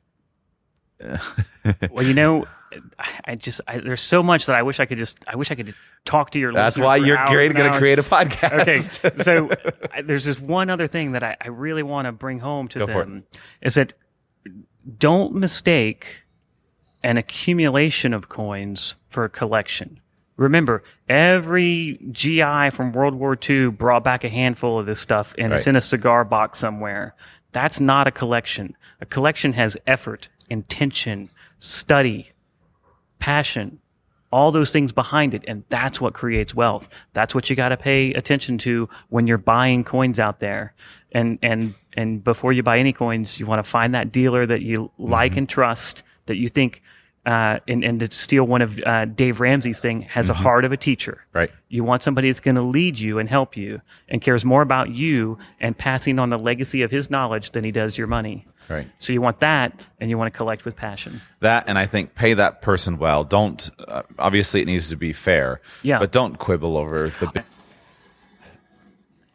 Well, you know, I, just I, there's so much that I wish I could just I wish I could talk to your. that's why you're great going to create a podcast. Okay, so I, there's this one other thing that I, I really want to bring home to Go them is that don't mistake an accumulation of coins for a collection. Remember, every GI from World War II brought back a handful of this stuff, and it's in a cigar box somewhere. That's not a collection. A collection has effort, intention, study, passion, all those things behind it. And that's what creates wealth. That's what you got to pay attention to when you're buying coins out there. And, and, and before you buy any coins, you want to find that dealer that you like mm-hmm. and trust, that you think, uh, and, and to steal one of uh, Dave Ramsey's thing, has a heart of a teacher. right You want somebody that's going to lead you and help you and cares more about you and passing on the legacy of his knowledge than he does your money. right So you want that and you want to collect with passion. that and i think pay that person well don't uh, obviously it needs to be fair Yeah. but don't quibble over the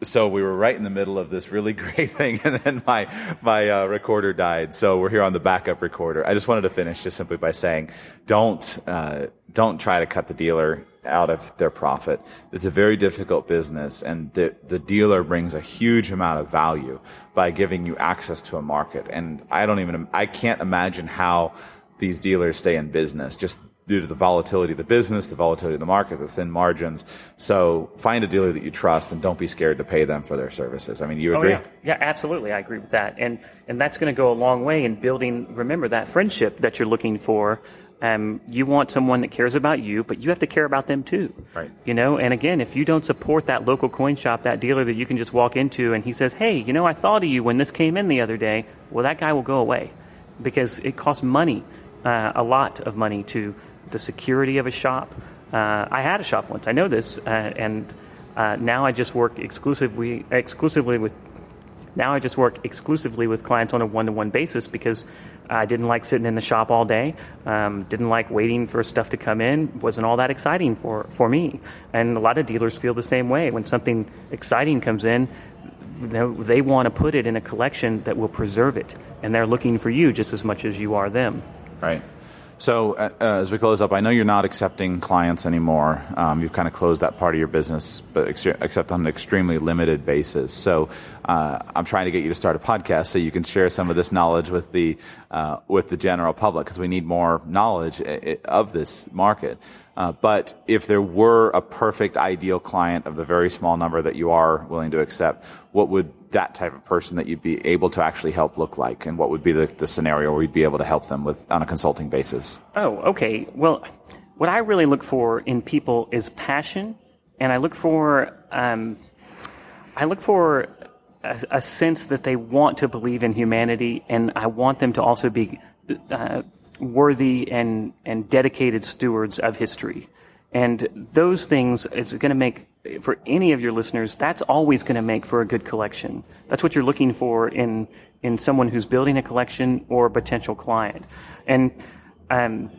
so we were right in the middle of this really great thing, and then my my uh, recorder died. So we're here on the backup recorder. I just wanted to finish just simply by saying, don't uh, don't try to cut the dealer out of their profit. It's a very difficult business, and the the dealer brings a huge amount of value by giving you access to a market. And I don't even I can't imagine how these dealers stay in business. Just due to the volatility of the business, the volatility of the market, the thin margins. So find a dealer that you trust and don't be scared to pay them for their services. I mean, you agree? Oh, yeah. yeah, absolutely. I agree with that. And, and that's going to go a long way in building, remember, that friendship that you're looking for. Um, you want someone that cares about you, but you have to care about them too. Right. You know, and again, if you don't support that local coin shop, that dealer that you can just walk into and he says, Hey, you know, I thought of you when this came in the other day. Well, that guy will go away because it costs money, uh, a lot of money to the security of a shop. Uh, I had a shop once. I know this, uh, and uh, now I just work exclusively exclusively with. Now I just work exclusively with clients on a one-to-one basis because I didn't like sitting in the shop all day. Um, didn't like waiting for stuff to come in. wasn't all that exciting for for me. And a lot of dealers feel the same way. When something exciting comes in, they want to put it in a collection that will preserve it, and they're looking for you just as much as you are them. Right. So uh, uh, as we close up, I know you're not accepting clients anymore. Um, you've kind of closed that part of your business, but ex- except on an extremely limited basis. So uh, I'm trying to get you to start a podcast so you can share some of this knowledge with the uh, with the general public because we need more knowledge uh, uh, of this market. but if there were a perfect ideal client of the very small number that you are willing to accept, what would that type of person that you'd be able to actually help look like? And what would be the, the scenario where you'd be able to help them with on a consulting basis? Oh okay. Well what i really look for in people is passion and i look for um, i look for a, a, sense that they want to believe in humanity and i want them to also be uh, worthy and and dedicated stewards of history. And those things is going to make for any of your listeners, that's always going to make for a good collection. That's what you're looking for in in someone who's building a collection or a potential client. And um,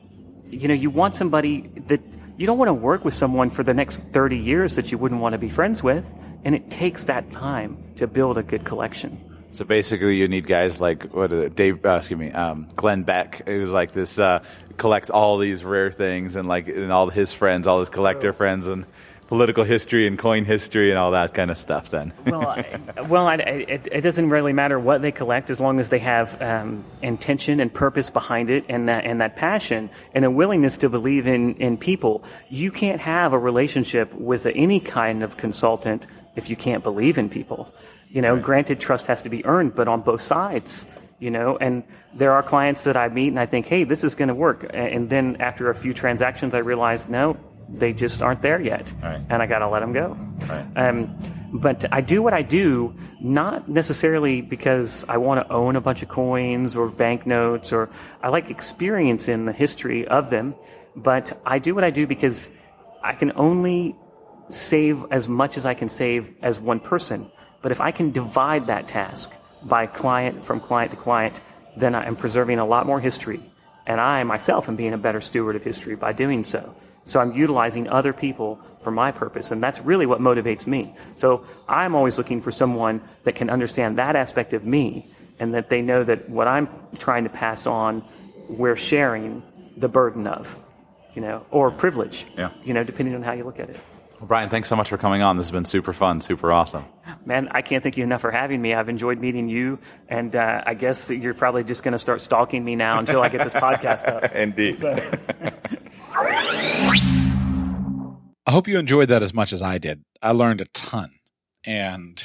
you know, you want somebody that you don't want to work with someone for the next 30 years that you wouldn't want to be friends with, and it takes that time to build a good collection. So basically, you need guys like what uh, Dave, uh, excuse me, um, Glenn Beck, who's like this uh, collects all these rare things, and like and all his friends, all his collector friends, and political history and coin history and all that kind of stuff then. Well I, well I, it, it, doesn't really matter what they collect as long as they have um, intention and purpose behind it and that and that passion and a willingness to believe in in people. You can't have a relationship with any kind of consultant if you can't believe in people. You know right. granted trust has to be earned but on both sides you know and there are clients that i meet and i think hey this is going to work and then after a few transactions i realize no they just aren't there yet, right. and I got to let them go. Right. Um, but I do what I do not necessarily because I want to own a bunch of coins or banknotes, or I like experiencing the history of them. But I do what I do because I can only save as much as I can save as one person. But if I can divide that task by client from client to client, then I am preserving a lot more history. And I myself am being a better steward of history by doing so. So I'm utilizing other people for my purpose, and that's really what motivates me. So I'm always looking for someone that can understand that aspect of me, and that they know that what I'm trying to pass on, we're sharing the burden of, you know, or privilege, yeah. you know, depending on how you look at it. Well, Brian, thanks so much for coming on. This has been super fun, super awesome. Man, I can't thank you enough for having me. I've enjoyed meeting you, and uh, I guess you're probably just going to start stalking me now until I get this podcast up. Indeed. So. I hope you enjoyed that as much as I did. I learned a ton. And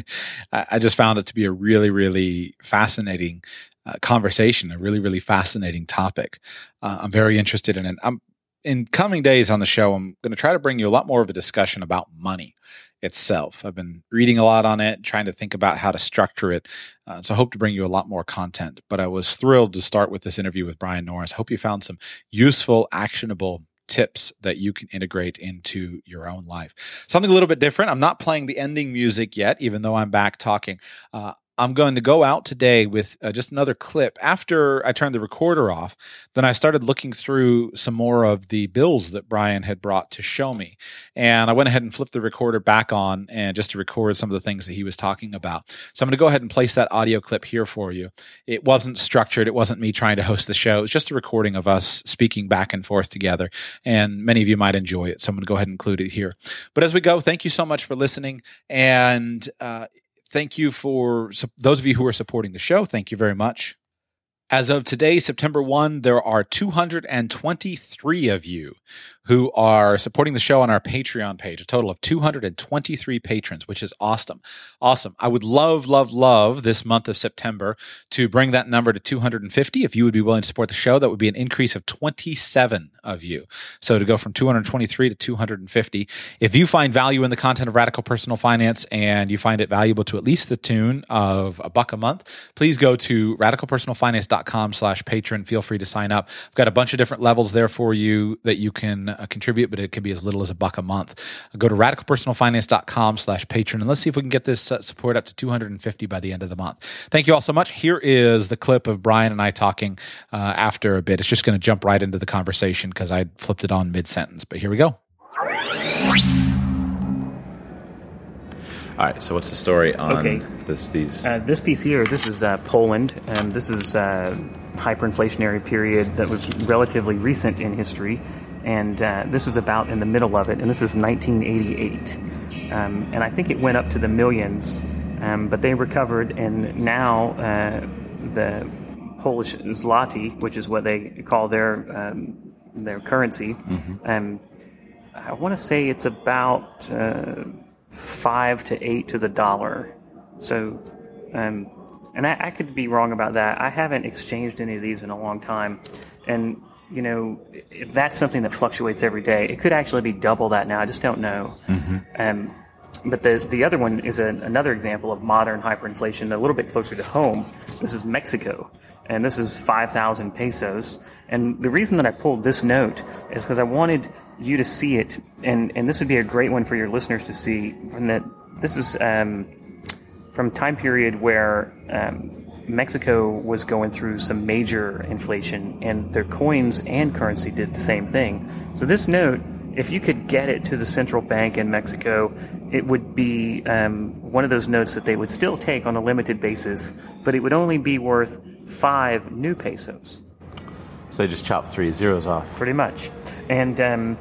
I just found it to be a really, really fascinating uh, conversation, a really, really fascinating topic. Uh, I'm very interested in it. I'm in coming days on the show, I'm going to try to bring you a lot more of a discussion about money itself. I've been reading a lot on it, trying to think about how to structure it. Uh, so I hope to bring you a lot more content. But I was thrilled to start with this interview with Brian Norris. Hope you found some useful, actionable tips that you can integrate into your own life. Something a little bit different. I'm not playing the ending music yet, even though I'm back talking. Uh, I'm going to go out today with uh, just another clip. After I turned the recorder off, then I started looking through some more of the bills that Brian had brought to show me. And I went ahead and flipped the recorder back on and just to record some of the things that he was talking about. So I'm going to go ahead and place that audio clip here for you. It wasn't structured, it wasn't me trying to host the show. It was just a recording of us speaking back and forth together. And many of you might enjoy it. So I'm going to go ahead and include it here. But as we go, thank you so much for listening. And uh, thank you for those of you who are supporting the show. Thank you very much. As of today, September 1, there are 223 of you who are supporting the show on our Patreon page, a total of 223 patrons, which is awesome. Awesome. I would love, love, love this month of September to bring that number to 250. If you would be willing to support the show, that would be an increase of 27 of you. So to go from 223 to 250. If you find value in the content of Radical Personal Finance and you find it valuable to at least the tune of a buck a month, please go to radicalpersonalfinance.com slash patron. Feel free to sign up. I've got a bunch of different levels there for you that you can uh, contribute, but it can be as little as a buck a month. Go to radicalpersonalfinance.com slash patron and let's see if we can get this uh, support up to 250 by the end of the month. Thank you all so much. Here is the clip of Brian and I talking uh, after a bit. It's just going to jump right into the conversation because I flipped it on mid sentence, but here we go. All right. So, what's the story on Okay. this? These Uh, this piece here, this is uh, Poland, and this is uh, hyperinflationary period that was relatively recent in history, and uh, this is about in the middle of it, and this is 1988, um, and I think it went up to the millions, um, but they recovered, and now uh, the Polish zloty, which is what they call their um, their currency, um, I want to say it's about uh, five to eight to the dollar. So, um, and I, I could be wrong about that. I haven't exchanged any of these in a long time, and you know, if that's something that fluctuates every day, it could actually be double that now. I just don't know. Um, but the the other one is a, another example of modern hyperinflation, a little bit closer to home. This is Mexico, and this is five thousand pesos. And the reason that I pulled this note is because I wanted you to see it, and and this would be a great one for your listeners to see. From that, this is um, from time period where um, Mexico was going through some major inflation, and their coins and currency did the same thing. So this note, if you could get it to the central bank in Mexico, it would be um, one of those notes that they would still take on a limited basis, but it would only be worth five new pesos so they just chop three zeros off. pretty much. And um,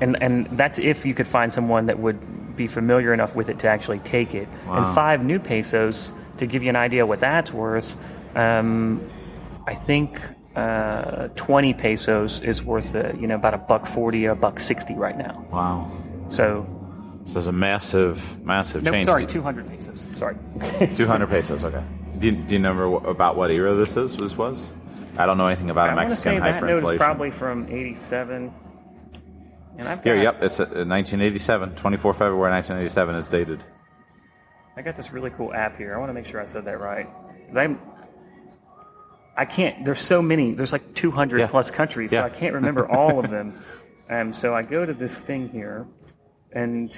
and and that's if you could find someone that would be familiar enough with it to actually take it. And five new pesos to give you an idea what that's worth. Um, I think uh, twenty pesos is worth uh, you know about a buck forty, a buck sixty right now. Wow. So So there's a massive, massive no, change. sorry, two hundred pesos. Sorry. 200 pesos. Okay. Do you, do you remember wh- about what era this is? This was? I don't know anything about I to Mexican say that note hyperinflation. is probably from eighty-seven. And I've got, Here, yep, it's uh, 1987, 24 February 1987 is dated. I got this really cool app here. I want to make sure I said that right. I'm, I can't. There's so many. There's like 200 Yeah. plus countries, Yeah. so I can't remember all of them. Um, so I go to this thing here, and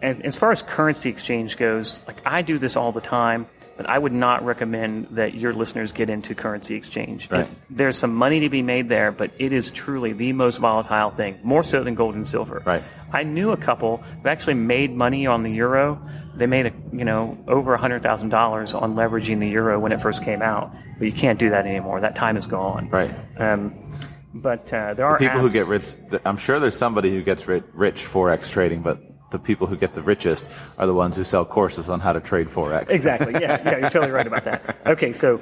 and as far as currency exchange goes, like I do this all the time, but I would not recommend that your listeners get into currency exchange. Right. It- there's some money to be made there, but it is truly the most volatile thing, more so than gold and silver. Right. I knew a couple who actually made money on the euro. They made a you know over a hundred thousand dollars on leveraging the euro when it first came out, but you can't do that anymore. That time is gone. Right. Um, but uh, there are People who get rich, I'm sure there's somebody who gets ri- rich Forex trading, but the people who get the richest are the ones who sell courses on how to trade Forex. Exactly. Yeah, yeah, you're totally right about that. Okay, so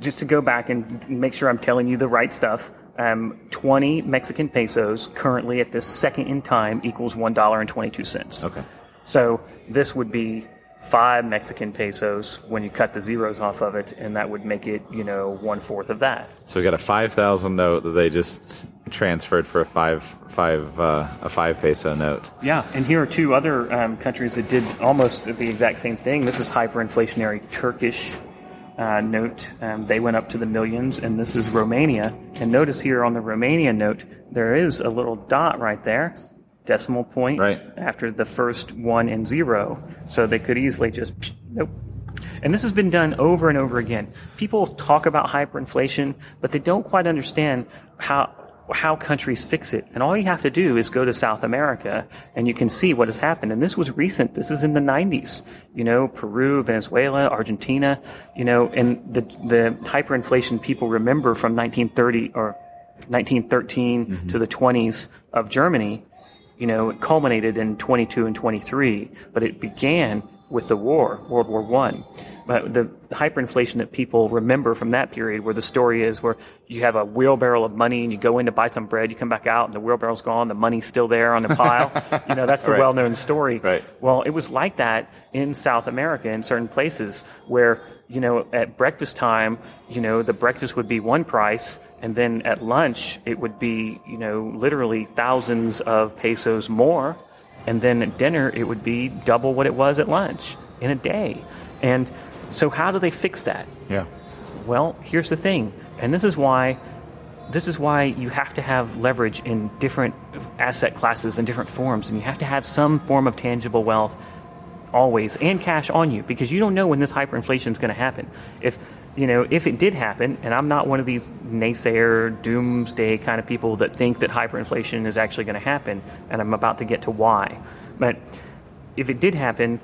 just to go back and make sure I'm telling you the right stuff, um, 20 Mexican pesos currently at this second in time equals $1.22. Okay. So this would be five Mexican pesos when you cut the zeros off of it, and that would make it, you know, one fourth of that. So we got a 5,000 note that they just transferred for a five, five, uh, a five peso note. Yeah, and here are two other um, countries that did almost the exact same thing. This is hyperinflationary Turkish uh, note. Um, they went up to the millions, and this is Romania. And notice here on the Romania note, there is a little dot right there, decimal point Right. after the first one and zero. So they could easily just, nope, And this has been done over and over again. People talk about hyperinflation, but they don't quite understand how how countries fix it. And all you have to do is go to South America and you can see what has happened. And this was recent. This is in the 90s. You know, Peru, Venezuela, Argentina, you know, and the, the hyperinflation people remember from 1930 or 1913 mm-hmm. to the 20s of Germany, you know, it culminated in 22 and 23, but it began with the war, World War One. But the hyperinflation that people remember from that period, where the story is where you have a wheelbarrow of money and you go in to buy some bread, you come back out and the wheelbarrow's gone, the money's still there on the pile. you know, that's the right. well-known story. Right. Well, it was like that in South America in certain places where, you know, at breakfast time, you know, the breakfast would be one price and then at lunch it would be, you know, literally thousands of pesos more and then at dinner it would be double what it was at lunch in a day. And so how do they fix that? Yeah. Well, here's the thing, and this is why this is why you have to have leverage in different asset classes and different forms, and you have to have some form of tangible wealth always and cash on you because you don't know when this hyperinflation is going to happen. If you know, if it did happen, and I'm not one of these naysayer, doomsday kind of people that think that hyperinflation is actually going to happen, and I'm about to get to why. But if it did happen,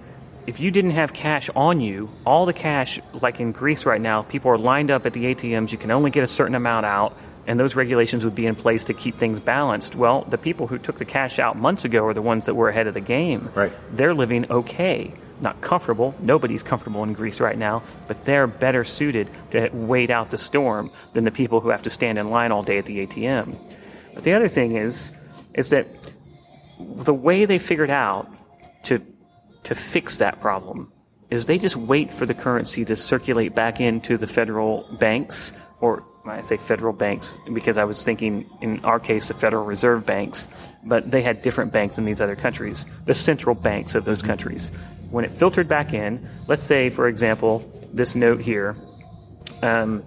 if you didn't have cash on you, all the cash, like in Greece right now, people are lined up at the ATMs, you can only get a certain amount out, and those regulations would be in place to keep things balanced. Well, the people who took the cash out months ago are the ones that were ahead of the game. Right. They're living okay not comfortable. Nobody's comfortable in Greece right now, but they're better suited to wait out the storm than the people who have to stand in line all day at the ATM. But the other thing is, is that the way they figured out to to fix that problem is they just wait for the currency to circulate back into the federal banks, or I say federal banks because I was thinking in our case the Federal Reserve banks, but they had different banks in these other countries, the central banks of those countries when it filtered back in, let's say, for example, this note here, um,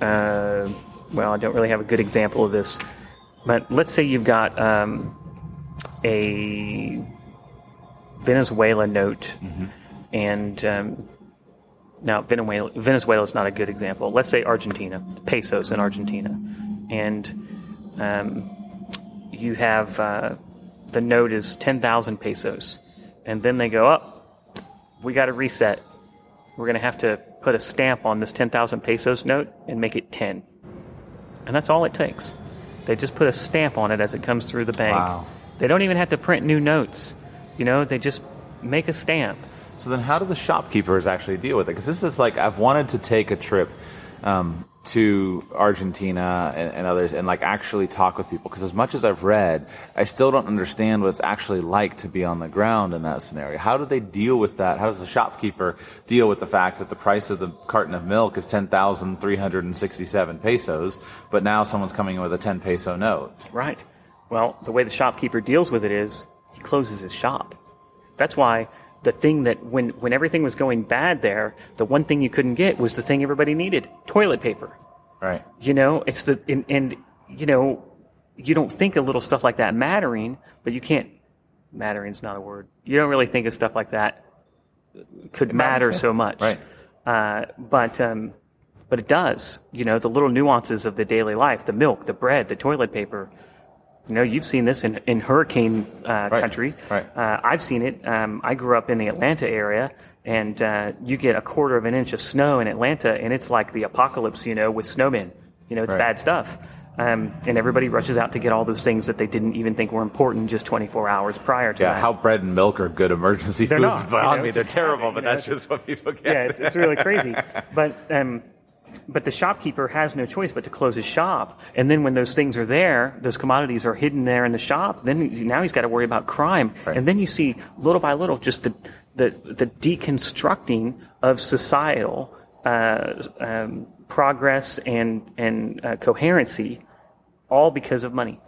uh, well, I don't really have a good example of this, but let's say you've got um, a Venezuela note, mm-hmm. and um, now Venezuela, Venezuela is not a good example. Let's say Argentina, pesos in Argentina, and um, you have uh, the note is ten thousand pesos and then they go up. Oh, we got to reset. We're going to have to put a stamp on this 10,000 pesos note and make it 10. And that's all it takes. They just put a stamp on it as it comes through the bank. Wow. They don't even have to print new notes. You know, they just make a stamp. So then, how do the shopkeepers actually deal with it? Because this is like I've wanted to take a trip um, to Argentina and, and, others and like actually talk with people because as much as I've read, I still don't understand what it's actually like to be on the ground in that scenario. How do they deal with that? How does the shopkeeper deal with the fact that the price of the carton of milk is 10,367 pesos, but now someone's coming in with a 10 peso note? Right. Well, the way the shopkeeper deals with it is he closes his shop. That's why the thing that when when everything was going bad there, the one thing you couldn't get was the thing everybody needed: toilet paper. Right. You know, it's the and, and you know, you don't think of little stuff like that mattering, but you can't. Mattering's not a word. You don't really think of stuff like that could matter so much. Right. Uh, but um, but it does. You know, the little nuances of the daily life: the milk, the bread, the toilet paper you know, you've seen this in, in hurricane uh, right. country. Right. Uh, I've seen it. Um, I grew up in the Atlanta area, and uh, you get a quarter of an inch of snow in Atlanta, and it's like the apocalypse, you know, with snowmen. You know, it's right. bad stuff. Um, and everybody rushes out to get all those things that they didn't even think were important just 24 hours prior to yeah, that. how bread and milk are good emergency They're foods not, you know, me. They're terrible, but know, that's just what people get. yeah, it's, it's really crazy. But um, but the shopkeeper has no choice but to close his shop. And then when those things are there, those commodities are hidden there in the shop, then now he's got to worry about crime. Right. And then you see little by little just the, the, the deconstructing of societal uh, um, progress and, and uh, coherency, all because of money.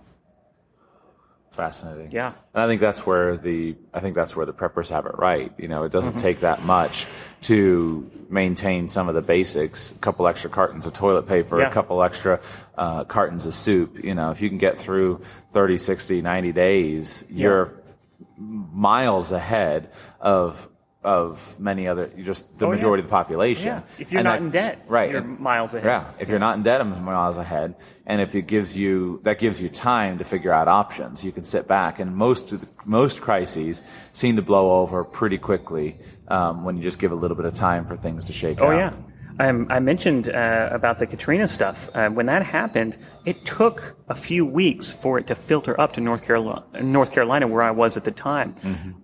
Fascinating. Yeah. And I think that's where the I think that's where the preppers have it right. You know, it doesn't Mm-hmm. take that much to maintain some of the basics. A couple extra cartons of toilet paper, Yeah. a couple extra uh, cartons of soup. You know, if you can get through 30, 60, 90 days, you're miles ahead of of many other, just the Oh, yeah. majority of the population. Yeah. If you're And not that- in debt, right? you're and- miles ahead. Yeah, if you're not in debt, I'm miles ahead. And if it gives you that gives you time to figure out options, you can sit back. And most of the, most crises seem to blow over pretty quickly um, when you just give a little bit of time for things to shake Oh out. Oh yeah. Um, I mentioned uh, about the Katrina stuff. Uh, when that happened, it took a few weeks for it to filter up to North Carolina, North Carolina, where I was at the time.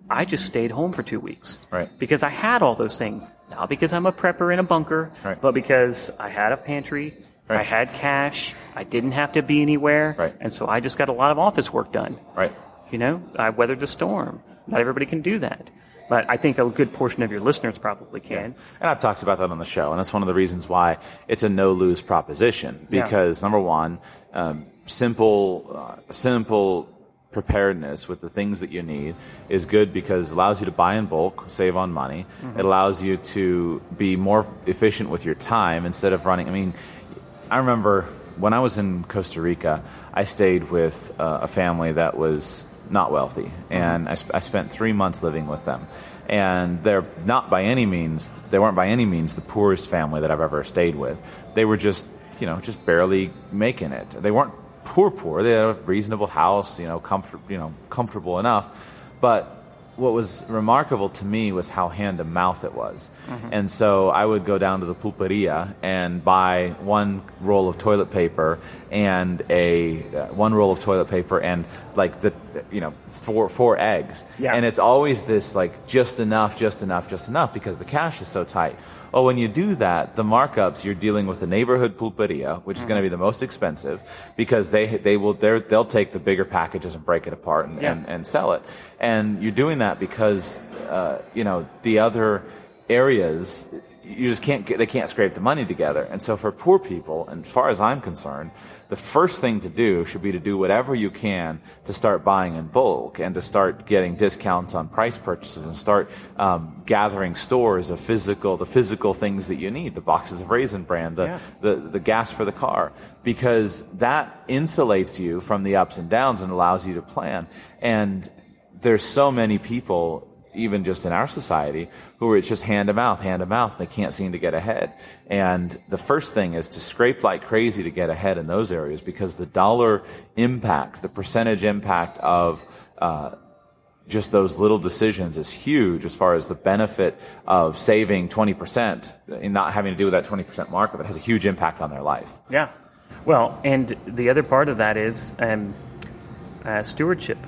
I just stayed home for two weeks, Mm-hmm. Right. Because I had all those things. Not because I'm a prepper in a bunker, Right. but because I had a pantry, I had cash, I didn't have to be anywhere, Right. and so I just got a lot of office work done. Right. You know, I weathered the storm. Not everybody can do that. But I think a good portion of your listeners probably can. And I've talked about that on the show, and that's one of the reasons why it's a no lose proposition. Yeah. Because number one, um, simple, uh, simple preparedness with the things that you need is good because it allows you to buy in bulk, save on money. Mm-hmm. It allows you to be more efficient with your time instead of running. I mean, I remember when I was in Costa Rica, I stayed with uh, a family that was not wealthy, and I, sp- I spent three months living with them. And they're not by any means, they weren't by any means the poorest family that I've ever stayed with. They were just, you know, just barely making it. They weren't poor, poor. They had a reasonable house, you know, comfort, you know, comfortable enough. But what was remarkable to me was how hand to mouth it was. And so I would go down to the pulperia and buy one roll of toilet paper and a uh, one roll of toilet paper and like the you know four four eggs. Yeah. And it's always this like just enough, just enough, just enough because the cash is so tight. Oh, when you do that, the markups you're dealing with the neighborhood pulperia, which is going to be the most expensive because they they will they're, they'll take the bigger packages and break it apart and, Yeah. and, and sell it. And you're doing that because uh, you know the other areas you just can't get, they can't scrape the money together. And so for poor people, and as far as I'm concerned, the first thing to do should be to do whatever you can to start buying in bulk and to start getting discounts on price purchases and start um, gathering stores of physical, the physical things that you need, the boxes of Raisin Bran, the, Yeah. the, the gas for the car, because that insulates you from the ups and downs and allows you to plan. And there's so many people even just in our society, who are it's just hand to mouth, hand to mouth. They can't seem to get ahead. And the first thing is to scrape like crazy to get ahead in those areas because the dollar impact, the percentage impact of uh, just those little decisions is huge as far as the benefit of saving 20% and not having to do with that 20% markup. It has a huge impact on their life. Yeah. Well, and the other part of that is um, uh, stewardship.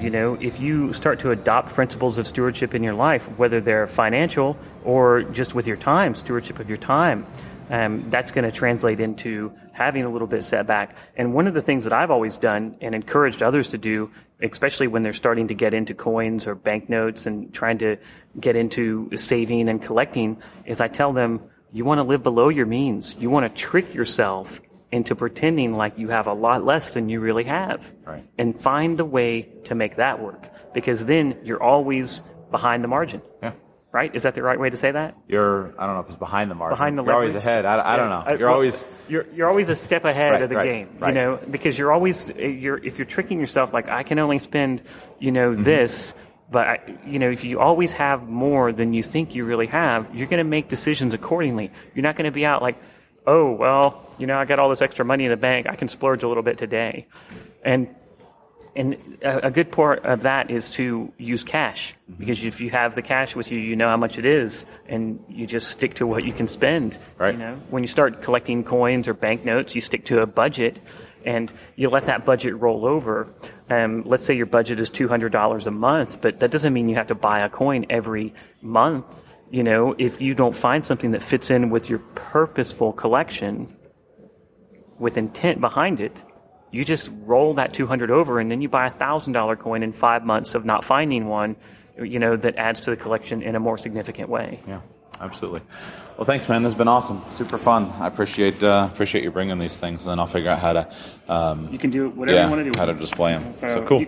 You know, if you start to adopt principles of stewardship in your life, whether they're financial or just with your time, stewardship of your time, um, that's going to translate into having a little bit setback. And one of the things that I've always done and encouraged others to do, especially when they're starting to get into coins or banknotes and trying to get into saving and collecting, is I tell them, you want to live below your means. You want to trick yourself into pretending like you have a lot less than you really have. Right. And find the way to make that work. Because then you're always behind the margin. Yeah. Right? Is that the right way to say that? You're, I don't know if it's behind the margin. Behind the You're always ahead. I, I don't know. You're well, always, you're you're always a step ahead Right, of the right, game, you know, because you're always you're if you're tricking yourself like I can only spend, you know, Mm-hmm. this, but I, you know, if you always have more than you think you really have, you're going to make decisions accordingly. You're not going to be out like, oh well, you know, I got all this extra money in the bank, I can splurge a little bit today, and and a, a good part of that is to use cash because if you have the cash with you, you know how much it is, and you just stick to what you can spend. Right. You know, when you start collecting coins or banknotes, you stick to a budget, and you let that budget roll over. Um, let's say your budget is two hundred dollars a month, but that doesn't mean you have to buy a coin every month. You know, if you don't find something that fits in with your purposeful collection, with intent behind it, you just roll that 200 over and then you buy a thousand dollar coin in five months of not finding one, you know, that adds to the collection in a more significant way. Yeah, absolutely. Well, thanks, man. This has been awesome. Super fun. I appreciate uh, appreciate you bringing these things, and then I'll figure out how to um, You can do whatever yeah you want to do. how to display them. So, So cool. you-